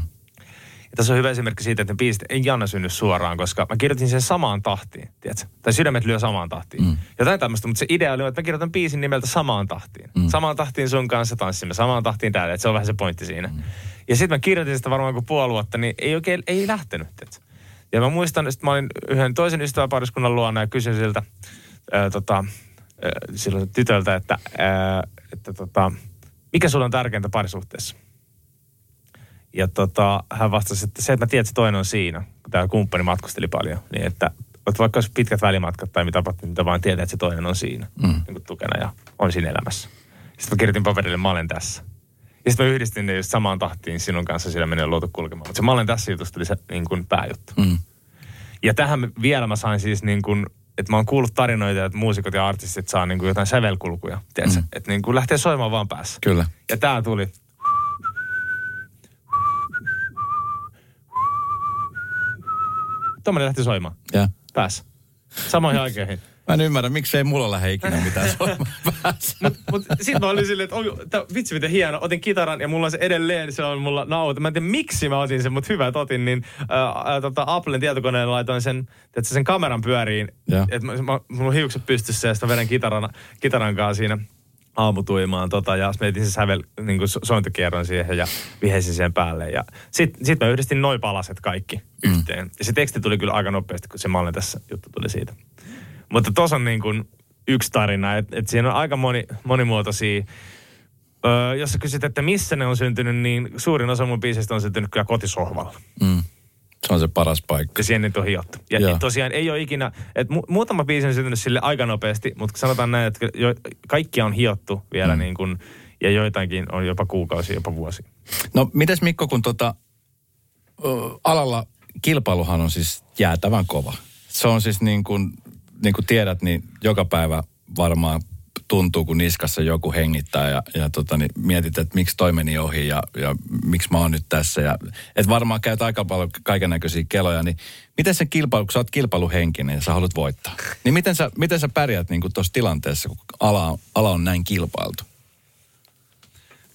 Ja tässä on hyvä esimerkki siitä, että ne biisit ei Janna synny suoraan, koska mä kirjoitin sen samaan tahtiin, tiedätkö? Tai sydämet lyö samaan tahtiin. Mm. Jotain tämmöistä, mutta se idea oli, että mä kirjoitan biisin nimeltä samaan tahtiin. Mm. Samaan tahtiin sun kanssa tanssimme, samaan tahtiin täällä, että se on vähän se pointti siinä. Mm. Ja sitten mä kirjoitin sitä varmaan kuin puoli vuotta, niin ei oikein, ei lähtenyt, tiedätkö? Ja mä muistan, että mä olin yhden toisen ystäväpariskunnan luona ja kysyin siltä, ää, tota, ää, silloin tytöltä, että, ää, että tota, mikä sulla on tärkeintä parisuhteessa? Ja tota, hän vastasi, että se, että mä tiedän, että se toinen on siinä, kun tämä kumppani matkusteli paljon, niin että että vaikka olisi pitkät välimatkat tai mitä, mitä vaan tietää, että se toinen on siinä mm. niin kuin tukena ja on siinä elämässä. Sitten mä kirjoitin paperille, mä olen tässä. Ja sitten mä yhdistin ne just samaan tahtiin sinun kanssa, sillä menee luotu kulkemaan. Mutta se mä olen tässä jutusta oli se niin kuin pääjuttu. Mm. Ja tähän vielä mä sain siis niin kuin, että mä oon kuullut tarinoita, että muusikot ja artistit saa niin kuin jotain sävelkulkuja. Mm. Että niin kuin lähtee soimaan vaan päässä. Kyllä. Ja tää tuli. Tuommoinen lähti soimaan. Ja. Päässä. Samoihin aikoihin. Mä en ymmärrä, miksei mulla lähde ikinä mitään soimaan. Mutta mut, sitten mä olin silleen, että on, tää, vitsi miten hieno. Otin kitaran ja mulla on se edelleen, se on mulla nauta. Mä en tiedä miksi mä otin sen, mutta hyvä, että otin. Niin ää, tota, Applen tietokoneella laitoin sen, että sen kameran pyöriin. Että mä, mä, mulla on hiukset pystyssä ja sitten vedän kitaran, kitaran kanssa siinä aamutuimaan tota, ja sitten mietin se sävel, niin kuin sointukierron siihen ja vihesin sen päälle. Ja sitten sit mä yhdistin noin palaset kaikki mm. yhteen. Ja se teksti tuli kyllä aika nopeasti, kun se malli tässä juttu tuli siitä. Mutta tuossa on niin kuin yksi tarina, että et siinä on aika moni, monimuotoisia. Öö, jos sä kysyt, että missä ne on syntynyt, niin suurin osa mun biisistä on syntynyt kyllä kotisohvalla. Mm. Se on se paras paikka. Ja siihen nyt on hiottu. Ja Joo. tosiaan ei ole ikinä, että mu- muutama biisi on syntynyt sille aika nopeasti, mutta sanotaan näin, että jo, kaikkia on hiottu vielä mm. niin kuin, ja joitakin on jopa kuukausia, jopa vuosi. No mites Mikko, kun tota, ö, alalla kilpailuhan on siis jäätävän kova. Se on siis niin kuin, niin kuin tiedät, niin joka päivä varmaan tuntuu, kun niskassa joku hengittää ja, ja tota, niin mietit, että miksi toi meni ohi ja, ja miksi mä oon nyt tässä. Ja, et varmaan käyt aika paljon kaiken näköisiä keloja, niin miten sen kilpailu, kun sä oot kilpailuhenkinen ja sä haluat voittaa, niin miten sä, miten sä pärjät niin tuossa tilanteessa, kun ala, ala on näin kilpailtu?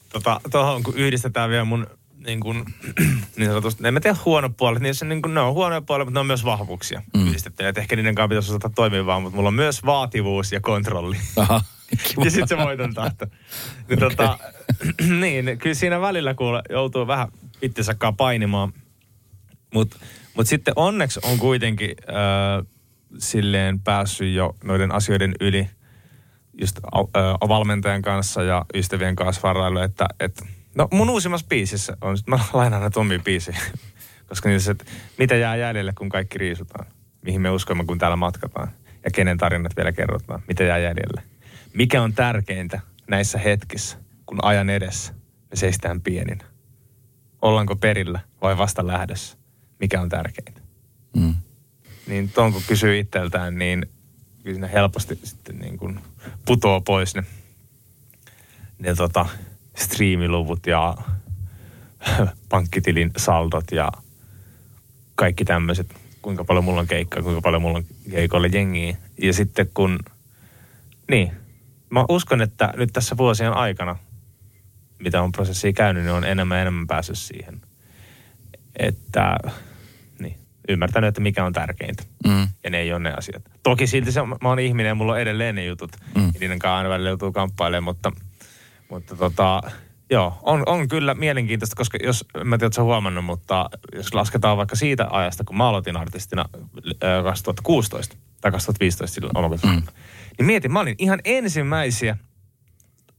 Tota, tuohon kun yhdistetään vielä mun niin kuin, niin sanotusti, en mä tiedä huono puolet, niin se, niin kuin, ne on huonoja puolet, mutta ne on myös vahvuuksia mm. Että ehkä niiden kanssa pitäisi osata toimia vaan, mutta mulla on myös vaativuus ja kontrolli. Aha. ja sitten se voiton tahto. Niin, okay. tota, niin, kyllä siinä välillä kuule joutuu vähän itsensä painimaan. Mutta mut sitten onneksi on kuitenkin äh, silleen päässyt jo noiden asioiden yli just äh, valmentajan kanssa ja ystävien kanssa varailu, että, että no mun uusimmassa biisissä on, mä lainaan näitä omia biisiä, koska niissä, että mitä jää jäljelle, kun kaikki riisutaan, mihin me uskomme, kun täällä matkataan ja kenen tarinat vielä kerrotaan, mitä jää jäljelle. Mikä on tärkeintä näissä hetkissä, kun ajan edessä me seistään pieninä? Ollaanko perillä vai vasta lähdössä? Mikä on tärkeintä? Mm. Niin tuon kun kysyy itseltään, niin kyllä siinä helposti sitten niin kuin putoo pois ne, ne tota, striimiluvut ja pankkitilin saldot ja kaikki tämmöiset, kuinka paljon mulla on keikkaa, kuinka paljon mulla on keikolle jengiä. Ja sitten kun, niin, mä uskon, että nyt tässä vuosien aikana, mitä on prosessia käynyt, niin on enemmän ja enemmän päässyt siihen, että niin, ymmärtänyt, että mikä on tärkeintä. Mm. Ja ne ei ole ne asiat. Toki silti se, mä oon ihminen ja mulla on edelleen ne jutut. Mm. Ja niiden kanssa aina välillä joutuu kamppailemaan, mutta, mutta tota, Joo, on, on kyllä mielenkiintoista, koska jos, mä tiedän, että huomannut, mutta jos lasketaan vaikka siitä ajasta, kun mä aloitin artistina 2016 tai 2015 silloin mm niin mietin, mä olin ihan ensimmäisiä,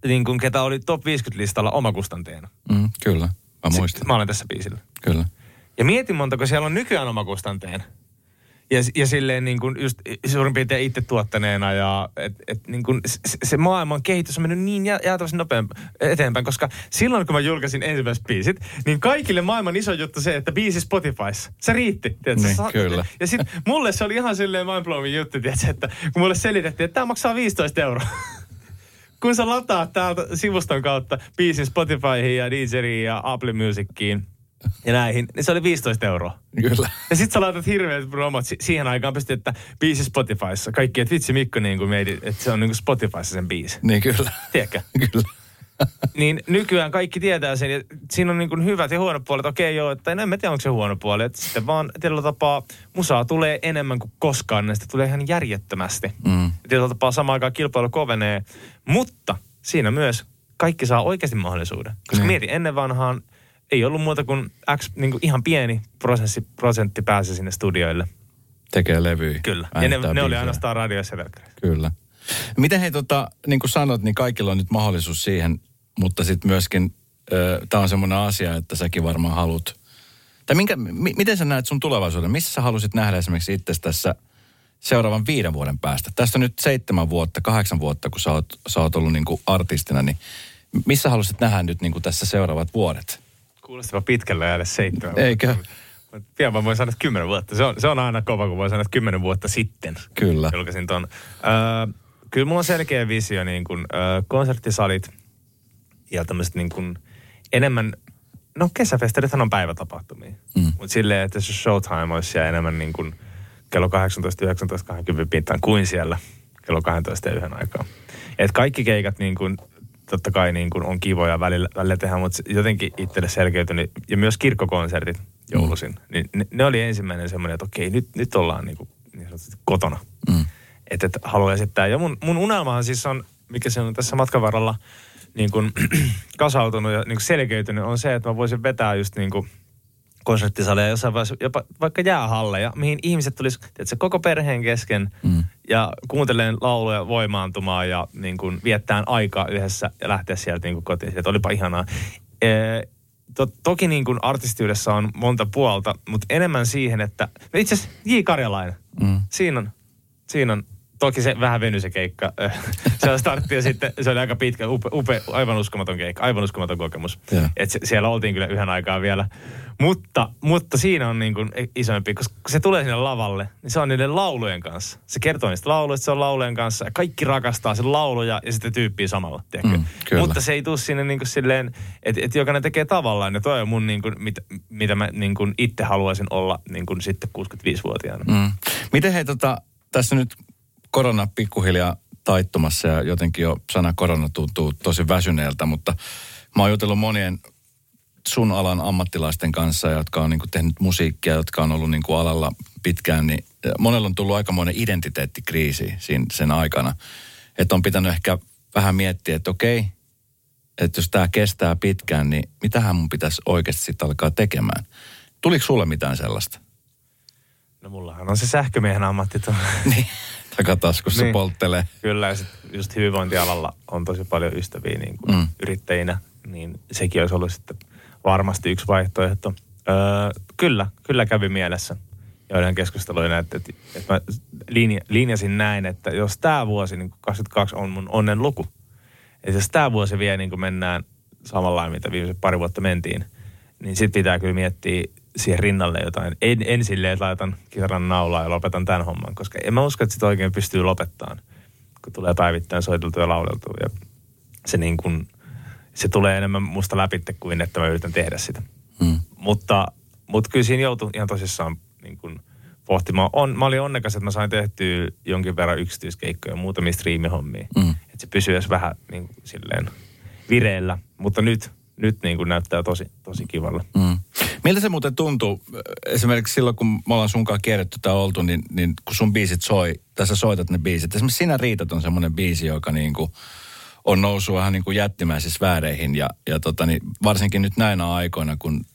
niin kuin ketä oli top 50-listalla omakustanteena. Mm, kyllä, mä muistan. Sitten mä olen tässä biisillä. Kyllä. Ja mietin montako siellä on nykyään omakustanteena. Ja, ja silleen niin kuin just suurin piirtein itse tuottaneena ja et, et niin kuin se, se maailman kehitys on mennyt niin jä, jäätävästi nopeammin eteenpäin, koska silloin kun mä julkaisin ensimmäiset biisit, niin kaikille maailman iso juttu se, että biisi Spotifys, se riitti. Tiedätkö? Niin, Sa- kyllä. Ja sitten mulle se oli ihan silleen mindblowing juttu, tiedätkö, että kun mulle selitettiin, että tämä maksaa 15 euroa. kun sä lataat täältä sivuston kautta biisin Spotifyhin ja Deezeriin ja Apple Musiciin ja näihin, niin se oli 15 euroa. Kyllä. Ja sit sä laitat hirveät promot. Si- siihen aikaan pystyi, että biisi Spotifyssa. Kaikki, että vitsi Mikko niin kuin meidi, että se on niin kuin Spotifyssa sen biisi. Niin kyllä. Tiedätkö? Kyllä. Niin nykyään kaikki tietää sen. Ja siinä on niin kuin hyvät ja huonot puolet. Okei joo, että en mä tiedä onko se huono puoli. Että sitten vaan tietyllä tapaa musaa tulee enemmän kuin koskaan. Ja sitä tulee ihan järjettömästi. Mm. Tietyllä tapaa samaan aikaan kilpailu kovenee. Mutta siinä myös kaikki saa oikeasti mahdollisuuden. Koska Niin. mieti, ennen vanhaan ei ollut muuta kuin X, niin kuin ihan pieni prosentti, prosentti pääsi sinne studioille. Tekee levyjä. Kyllä. Ja ne, ne oli ainoastaan radioissa ja. Kyllä. Miten hei, tota, niin kuin sanot, niin kaikilla on nyt mahdollisuus siihen, mutta sitten myöskin tämä on semmoinen asia, että säkin varmaan haluat. Tai minkä, mi, miten sä näet sun tulevaisuuden? Missä sä halusit nähdä esimerkiksi itse tässä seuraavan viiden vuoden päästä? Tästä on nyt seitsemän vuotta, kahdeksan vuotta, kun sä oot, sä oot ollut niin kuin artistina, niin missä halusit nähdä nyt niin kuin tässä seuraavat vuodet? Kuulostava pitkälle jäädä seitsemän Eikö? Pian mä voin sanoa, että kymmenen vuotta. Se on, se on aina kova, kun voi sanoa, että kymmenen vuotta sitten Kyllä. julkaisin ton. Öö, kyllä mulla on selkeä visio, niin kuin, öö, konserttisalit ja tämmöiset niin kuin enemmän, no kesäfestarithan on päivätapahtumia. Mm. Mutta silleen, että se showtime olisi siellä enemmän niin kuin kello 18, 19, 20 pintaan kuin siellä kello 12 ja yhden aikaa. Et kaikki keikat niin kuin, totta kai niin kuin on kivoja välillä, välillä tehdä, mutta jotenkin itselle selkeytynyt, ja myös kirkkokonsertit joulusin, mm. niin ne, ne, oli ensimmäinen semmoinen, että okei, nyt, nyt ollaan niin, kuin, niin sanotusti kotona. Mm. Että et, haluan esittää. Ja mun, mun unelmahan siis on, mikä se on tässä matkan varrella niin kuin, kasautunut ja niin kuin selkeytynyt, on se, että mä voisin vetää just niin kuin konserttisaleja jossain vaiheessa, jopa vaikka jäähalleja, mihin ihmiset tulisi tiedätkö, koko perheen kesken Mm. Ja kuunteleen lauluja voimaantumaan ja niin kuin, viettään aikaa yhdessä ja lähteä sieltä niin kuin kotiin. Sieltä olipa ihanaa. Ee, to, toki niin kuin artistiudessa on monta puolta, mutta enemmän siihen, että... No itse asiassa J. Karjalainen. Mm. Siinä on, siinä on, toki se vähän venyi se keikka. se on startti ja sitten se oli aika pitkä, upe, upe, aivan uskomaton keikka, aivan uskomaton kokemus. Joo. Et se, siellä oltiin kyllä yhden aikaa vielä. Mutta, mutta siinä on niin kuin isoimpi, koska kun se tulee sinne lavalle, niin se on niiden laulujen kanssa. Se kertoo niistä lauluista, se on laulujen kanssa. Ja kaikki rakastaa sen lauluja ja sitten tyyppiä samalla, tiedätkö? Mm, kyllä. Mutta se ei tule sinne niin kuin silleen, että, että jokainen tekee tavallaan. Ja toi on mun niin kuin, mitä, mitä mä niin kuin itse haluaisin olla niin kuin sitten 65-vuotiaana. Mm. Miten hei, tota, tässä nyt korona pikkuhiljaa taittumassa ja jotenkin jo sana korona tuntuu tosi väsyneeltä, mutta mä oon jutellut monien sun alan ammattilaisten kanssa, jotka on niin kuin tehnyt musiikkia, jotka on ollut niin kuin alalla pitkään, niin monella on tullut aikamoinen identiteettikriisi siinä, sen aikana. Että on pitänyt ehkä vähän miettiä, että okei, että jos tämä kestää pitkään, niin mitähän mun pitäisi oikeasti sitten alkaa tekemään. Tuliko sulle mitään sellaista? No mullahan on se sähkömiehen ammatti tuo. Niin, takataskussa Niin. polttelee. Kyllä, ja sit just hyvinvointialalla on tosi paljon ystäviä niin kuin mm. Yrittäjinä, niin sekin olisi ollut sitten varmasti yksi vaihtoehto. Öö, kyllä, kyllä kävi mielessä joiden keskusteluina, että, että, että mä linja, linjasin näin, että jos tämä vuosi, niin 22 on mun onnen luku, että jos tämä vuosi vie niin kuin mennään samalla mitä viimeiset pari vuotta mentiin, niin sitten pitää kyllä miettiä siihen rinnalle jotain. En, en silleen, että laitan kitaran naulaa ja lopetan tämän homman, koska en mä usko, että sitä oikein pystyy lopettamaan, kun tulee päivittäin soiteltua ja lauleltua. Ja se, niin kuin, se tulee enemmän musta läpi kuin että mä yritän tehdä sitä. Mm. Mutta, mutta kyllä siinä joutui ihan tosissaan niin kuin pohtimaan. On, mä olin onnekas, että mä sain tehtyä jonkin verran yksityiskeikkoja ja muutamia striimihommia. Mm. Että se pysyy edes vähän niin kuin, silleen vireellä. Mutta nyt, nyt niin kuin näyttää tosi, tosi kivalle. Mm. Miltä se muuten tuntuu, esimerkiksi silloin kun me ollaan sunkaan kierretty tai oltu, niin, niin kun sun biisit soi, tässä soitat ne biisit. Esimerkiksi Sinä riitat on semmoinen biisi, joka niin kuin on noussut vähän niin kuin jättimäisissä vääreihin. Ja, ja tota, niin varsinkin nyt näinä aikoina, kun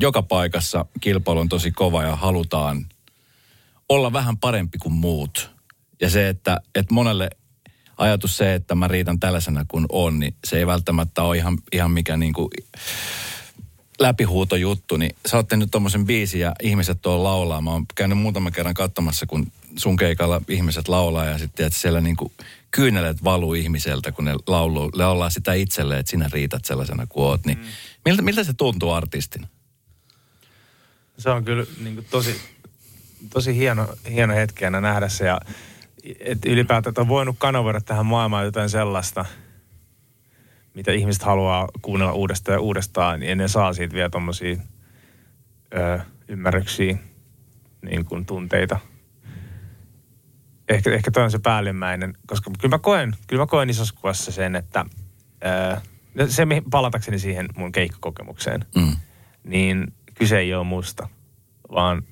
joka paikassa kilpailu on tosi kova ja halutaan olla vähän parempi kuin muut. Ja se, että, että monelle ajatus se, että mä riitän tällaisena kuin on, niin se ei välttämättä ole ihan, ihan mikä niin kuin läpihuutojuttu, niin sä oot tehnyt tommosen biisin ja ihmiset tuolla laulaa. Mä oon käynyt muutaman kerran katsomassa, kun sun keikalla ihmiset laulaa ja sitten että siellä niinku kyynelet valuu ihmiseltä, kun ne lauluu, laulaa sitä itselleen, että sinä riität sellaisena kuin oot. Niin mm. miltä, miltä se tuntuu artistina? Se on kyllä niin kuin tosi, tosi hieno, hieno hetki aina nähdä se ja et ylipäätään, että on voinut kanavoida tähän maailmaan jotain sellaista, mitä ihmiset haluaa kuunnella uudestaan ja uudestaan, niin ne saa siitä vielä tommosia ö, ymmärryksiä, niin kuin tunteita. Ehkä, ehkä toi on se päällimmäinen, koska kyllä mä koen, kyllä mä koen isossa kuvassa sen, että ö, se palatakseni siihen mun keikkakokemukseen, mm. niin kyse ei ole musta, vaan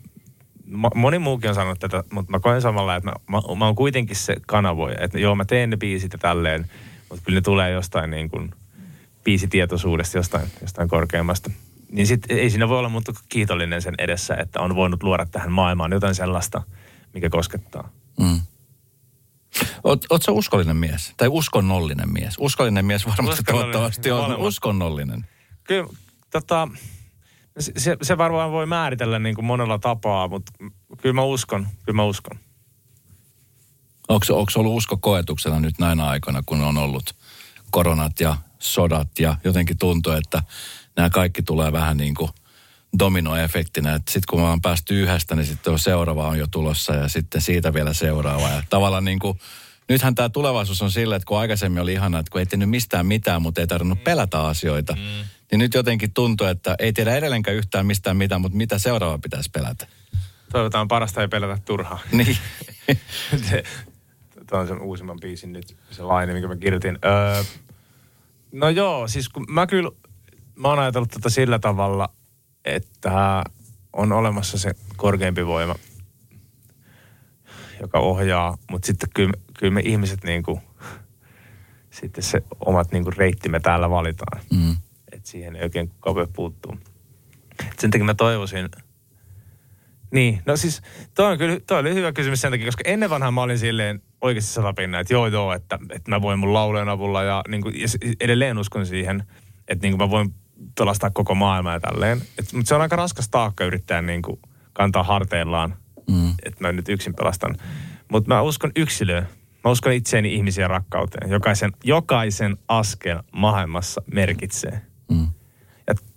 moni muukin on sanonut tätä, mutta mä koen samalla, että mä, mä, mä oon kuitenkin se kanavoija. Että joo, mä teen ne biisit ja tälleen, mutta kyllä ne tulee jostain niin kuin biisitietoisuudesta, jostain, jostain korkeammasta. Niin sit ei siinä voi olla mutta kiitollinen sen edessä, että on voinut luoda tähän maailmaan jotain sellaista, mikä koskettaa. Mm. Oot, oot sä uskollinen mies? Tai uskonnollinen mies? Uskollinen mies varmasti toivottavasti on uskonnollinen. Kyllä, tota, se, se varmaan voi määritellä niin kuin monella tapaa, mutta kyllä mä uskon, kyllä mä uskon. Onko, onko ollut usko koetuksena nyt näinä aikoina, kun on ollut koronat ja sodat ja jotenkin tuntuu, että nämä kaikki tulee vähän niin kuin dominoefektinä, että sitten kun mä oon päästy yhdestä, niin sitten seuraava on jo tulossa ja sitten siitä vielä seuraava. Ja tavallaan niin kuin, nythän tämä tulevaisuus on sillä, että kun aikaisemmin oli ihana, että kun ei tehnyt mistään mitään, mutta ei tarvinnut mm. pelätä asioita, mm. niin nyt jotenkin tuntuu, että ei tiedä edelleenkään yhtään mistään mitään, mutta mitä seuraava pitäisi pelätä. Toivotaan parasta ei pelätä turhaa. Niin. on sen uusimman biisin nyt, se laini, minkä mä kirjoitin. Öö, no joo, siis kun mä kyllä, mä oon ajatellut tätä sillä tavalla, että on olemassa se korkeampi voima, joka ohjaa, mutta sitten kyllä, kyllä me ihmiset niin kuin, sitten se omat niin kuin reittimme täällä valitaan. Mm. Että siihen ei oikein kukaan puuttuu. Et sen takia mä toivoisin, niin, no siis toi on kyllä, toi oli hyvä kysymys sen takia, koska ennen vanhaa mä olin silleen oikeasti satapinna, että joo joo, että, että mä voin mun laulujen avulla ja, niin kuin, ja edelleen uskon siihen, että niin kuin mä voin pelastaa koko maailmaa ja tälleen. Et, mutta se on aika raskas taakka yrittää niin kuin kantaa harteillaan, mm. että mä nyt yksin pelastan. Mutta mä uskon yksilöön. Mä uskon itseeni ihmisiä rakkauteen. Jokaisen, jokaisen askel maailmassa merkitsee. Mm.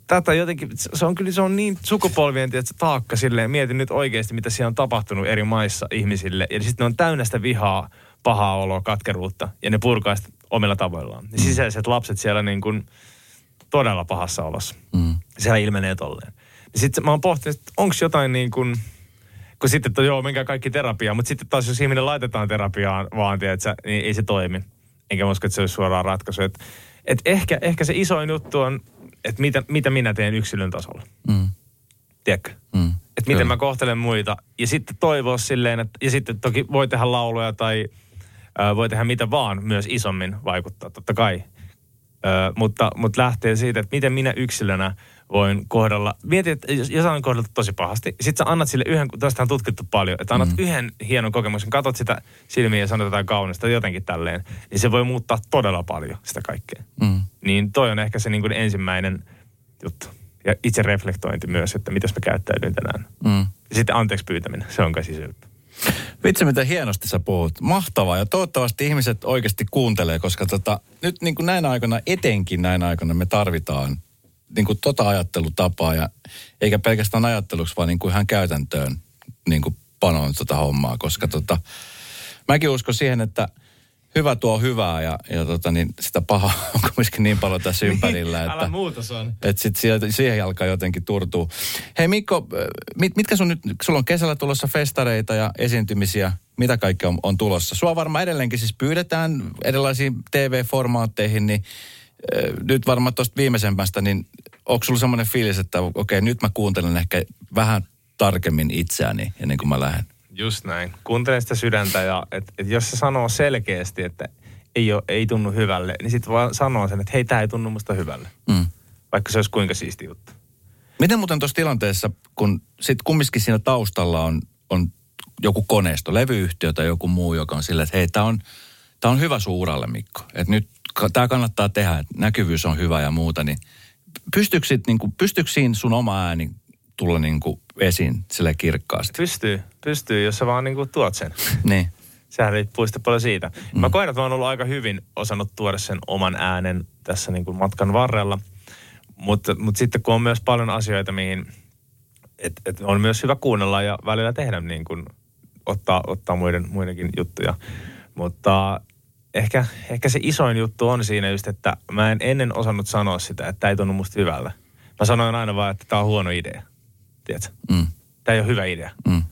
Ja tätä jotenkin, se on kyllä se on niin sukupolvien tietysti, taakka silleen. Mietin nyt oikeasti, mitä siellä on tapahtunut eri maissa ihmisille. Ja sitten ne on täynnä sitä vihaa, pahaa oloa, katkeruutta. Ja ne purkaa sitä omilla tavoillaan. Ne mm. sisäiset lapset siellä niin kuin todella pahassa olossa. Mm. Siellä ilmenee tolleen. Sitten mä oon pohtinut, että onko jotain niin kuin – kun sitten, että joo, menkää kaikki terapiaan. Mutta sitten taas, jos ihminen laitetaan terapiaan vaan, tiedätkö, niin ei se toimi. Enkä usko, että se olisi suoraan ratkaisu. Et, et ehkä, ehkä se isoin juttu on, että mitä, mitä minä teen yksilön tasolla. Mm. Tiedätkö? Mm. Että miten mä kohtelen muita. Ja sitten toivoa silleen, että, ja sitten toki voi tehdä lauluja tai ö, voi tehdä mitä vaan myös isommin vaikuttaa, totta kai. Ö, mutta, mutta lähtee siitä, että miten minä yksilönä voin kohdella. Mieti, että jos, jos on kohdeltu tosi pahasti, sit sä annat sille yhden, tästä on tutkittu paljon, että annat mm. yhden hienon kokemuksen, katot sitä silmiä ja sanot jotain kaunista, jotenkin tälleen, niin se voi muuttaa todella paljon sitä kaikkea. Mm. Niin toi on ehkä se niin kuin ensimmäinen juttu. Ja itse reflektointi myös, että mitäs mä käyttäydyin tänään. Mm. Sitten anteeksi pyytäminen, se on kai siis. Vitsi, mitä hienosti sä puhut. Mahtavaa. Ja toivottavasti ihmiset oikeasti kuuntelee, koska tota, nyt niin kuin näinä aikoina, etenkin näinä aikoina me tarvitaan niin kuin tota ajattelutapaa ja eikä pelkästään ajatteluksi, vaan niin kuin ihan käytäntöön niin kuin panoon tota hommaa, koska tota, mäkin uskon siihen, että hyvä tuo hyvää ja, ja tota, niin sitä pahaa on kuitenkin niin paljon tässä niin, ympärillä, että, Älä muutos on. että sit siihen, siihen alkaa jotenkin turtuu. Hei Mikko, mit, mitkä sun nyt, sulla on kesällä tulossa festareita ja esiintymisiä, mitä kaikkea on, on tulossa? Sua varmaan edelleenkin siis pyydetään erilaisiin TV-formaatteihin, niin nyt varmaan tuosta viimeisemmästä, niin onko sulla semmoinen fiilis, että okei, okay, nyt mä kuuntelen ehkä vähän tarkemmin itseäni ennen kuin mä lähden? Just näin. Kuuntelen sitä sydäntä ja et, et jos se sanoo selkeästi, että ei, ole, ei tunnu hyvälle, niin sitten vaan sanoo sen, että hei, tämä ei tunnu musta hyvälle. Mm. Vaikka se olisi kuinka siisti juttu. Miten muuten tuossa tilanteessa, kun sitten kumminkin siinä taustalla on, on joku koneisto, levyyhtiö tai joku muu, joka on sillä, että hei, tämä on, tää on hyvä suuralle Mikko. Että nyt tämä kannattaa tehdä, että näkyvyys on hyvä ja muuta, niin pystyykö, sit, niin kuin, pystyykö siinä sun oma ääni tulla niin kuin esiin sille kirkkaasti? Pystyy, pystyy, jos sä vaan niin kuin tuot sen. Niin. Sehän riippuu sitten paljon siitä. Mm. Mä koen, että mä oon ollut aika hyvin osannut tuoda sen oman äänen tässä niin kuin matkan varrella. Mutta, mutta sitten kun on myös paljon asioita, mihin et, et on myös hyvä kuunnella ja välillä tehdä niin kuin, ottaa, ottaa muiden, muidenkin juttuja. Mutta ehkä, ehkä se isoin juttu on siinä just, että mä en ennen osannut sanoa sitä, että tämä ei tunnu musta hyvältä. Mä sanoin aina vaan, että tämä on huono idea. Tiedätkö? Mm. Tämä ei ole hyvä idea. Mm.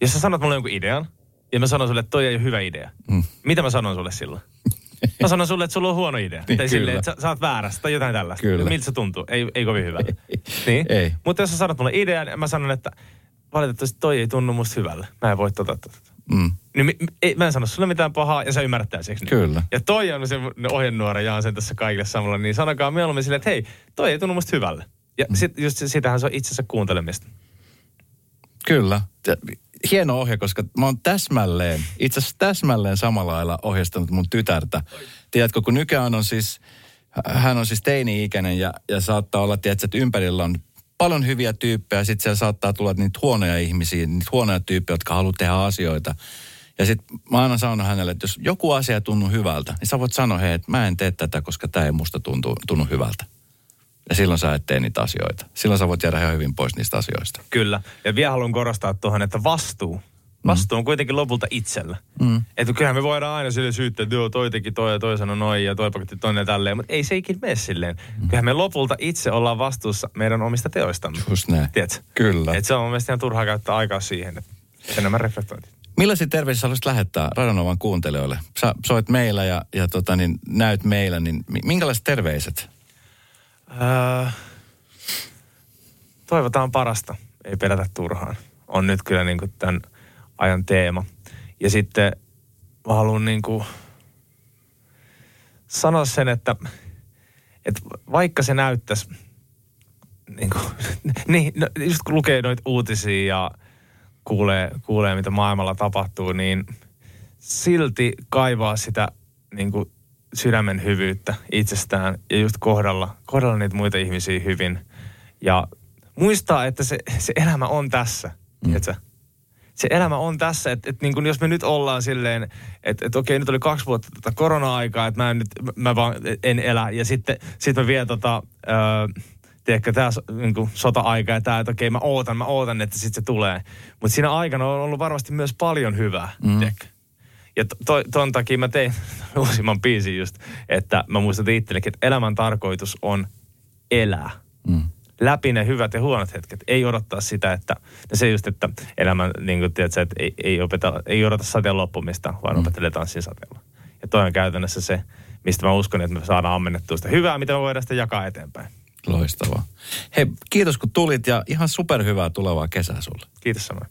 Jos sä sanot mulle jonkun idean, ja mä sanon sulle, että toi ei ole hyvä idea. Mm. Mitä mä sanon sulle silloin? Mä sanon sulle, että sulla on huono idea. Niin, tai silleen, että sä, sä oot väärässä tai jotain tällaista. Kyllä. Miltä se tuntuu? Ei, ei kovin hyvä. niin? Ei. Mutta jos sä sanot mulle idean, mä sanon, että valitettavasti toi ei tunnu musta hyvällä. Mä en voi toteuttaa tätä. Mm. Niin mä en sano sulle mitään pahaa ja sä ymmärrät täysin. Kyllä. Ja toi on se ohjenuora, jaan sen tässä kaikille samalla. Niin sanokaa mieluummin silleen, että hei, toi ei tunnu musta hyvälle. Ja mm. sit, just sitähän se on itsensä kuuntelemista. Kyllä. Hieno ohje, koska mä oon täsmälleen, itse asiassa täsmälleen samalla lailla ohjeistanut mun tytärtä. Tiedätkö, kun nykyään on siis, hän on siis teini-ikäinen ja, ja saattaa olla, tiedätkö, että ympärillä on paljon hyviä tyyppejä. Sitten siellä saattaa tulla niitä huonoja ihmisiä, niitä huonoja tyyppejä, jotka haluaa tehdä asioita. Ja sitten mä aina sanon hänelle, että jos joku asia ei tunnu hyvältä, niin sä voit sanoa, hei, että mä en tee tätä, koska tämä ei musta tuntu, tunnu hyvältä. Ja silloin sä et tee niitä asioita. Silloin sä voit jäädä ihan hyvin pois niistä asioista. Kyllä. Ja vielä haluan korostaa tuohon, että vastuu. Vastuu on kuitenkin lopulta itsellä. Mm. Että kyllähän me voidaan aina sille syyttää, että joo, toi teki toi ja toi sanoi noin ja toi pakotti tonne ja tälleen. Mutta ei se ikin mene silleen. Mm. Kyllähän me lopulta itse ollaan vastuussa meidän omista teoistamme. Just näin. Tiedätkö? Kyllä. Et se on mun mielestä ihan turhaa käyttää aikaa siihen. Että enemmän reflektointia. Millaisia terveisiä haluaisit lähettää Radonovan kuuntelijoille? Sä soit meillä ja, ja tota, niin, näyt meillä, niin mi- minkälaiset terveiset? Öö, toivotaan parasta. Ei pelätä turhaan. On nyt kyllä niin kuin tämän ajan teema. Ja sitten mä haluan niin kuin sanoa sen, että, että vaikka se näyttäisi, niin, kuin, niin no, just kun lukee noita uutisia ja kuulee, kuulee, mitä maailmalla tapahtuu, niin silti kaivaa sitä niin kuin sydämen hyvyyttä itsestään ja just kohdalla, kohdalla niitä muita ihmisiä hyvin. Ja muistaa, että se, se elämä on tässä, mm. Se elämä on tässä, että, että niin kuin jos me nyt ollaan silleen, että, että okei, nyt oli kaksi vuotta tätä korona-aikaa, että mä, en nyt, mä vaan en elä. Ja sitten sit mä vielä tota, öö, tiedätkö, tämä niin kuin sota-aika ja tämä, että okei, mä ootan, mä ootan, että sitten se tulee. Mutta siinä aikana on ollut varmasti myös paljon hyvää, mm. tiedätkö? Ja to, ton takia mä tein uusimman biisin just, että mä muistan itsellekin, että elämän tarkoitus on elää. Mm. Läpi ne hyvät ja huonot hetket. Ei odottaa sitä, että no se just, että elämä, niin kuin tiedät, että ei, ei, opeta, ei odota sateen loppumista, vaan mm. opetelee tanssin sateella. Ja toi on käytännössä se, mistä mä uskon, että me saadaan ammennettua sitä hyvää, mitä me voidaan sitten jakaa eteenpäin. Loistavaa. Hei, kiitos kun tulit ja ihan superhyvää tulevaa kesää sulle. Kiitos samoin.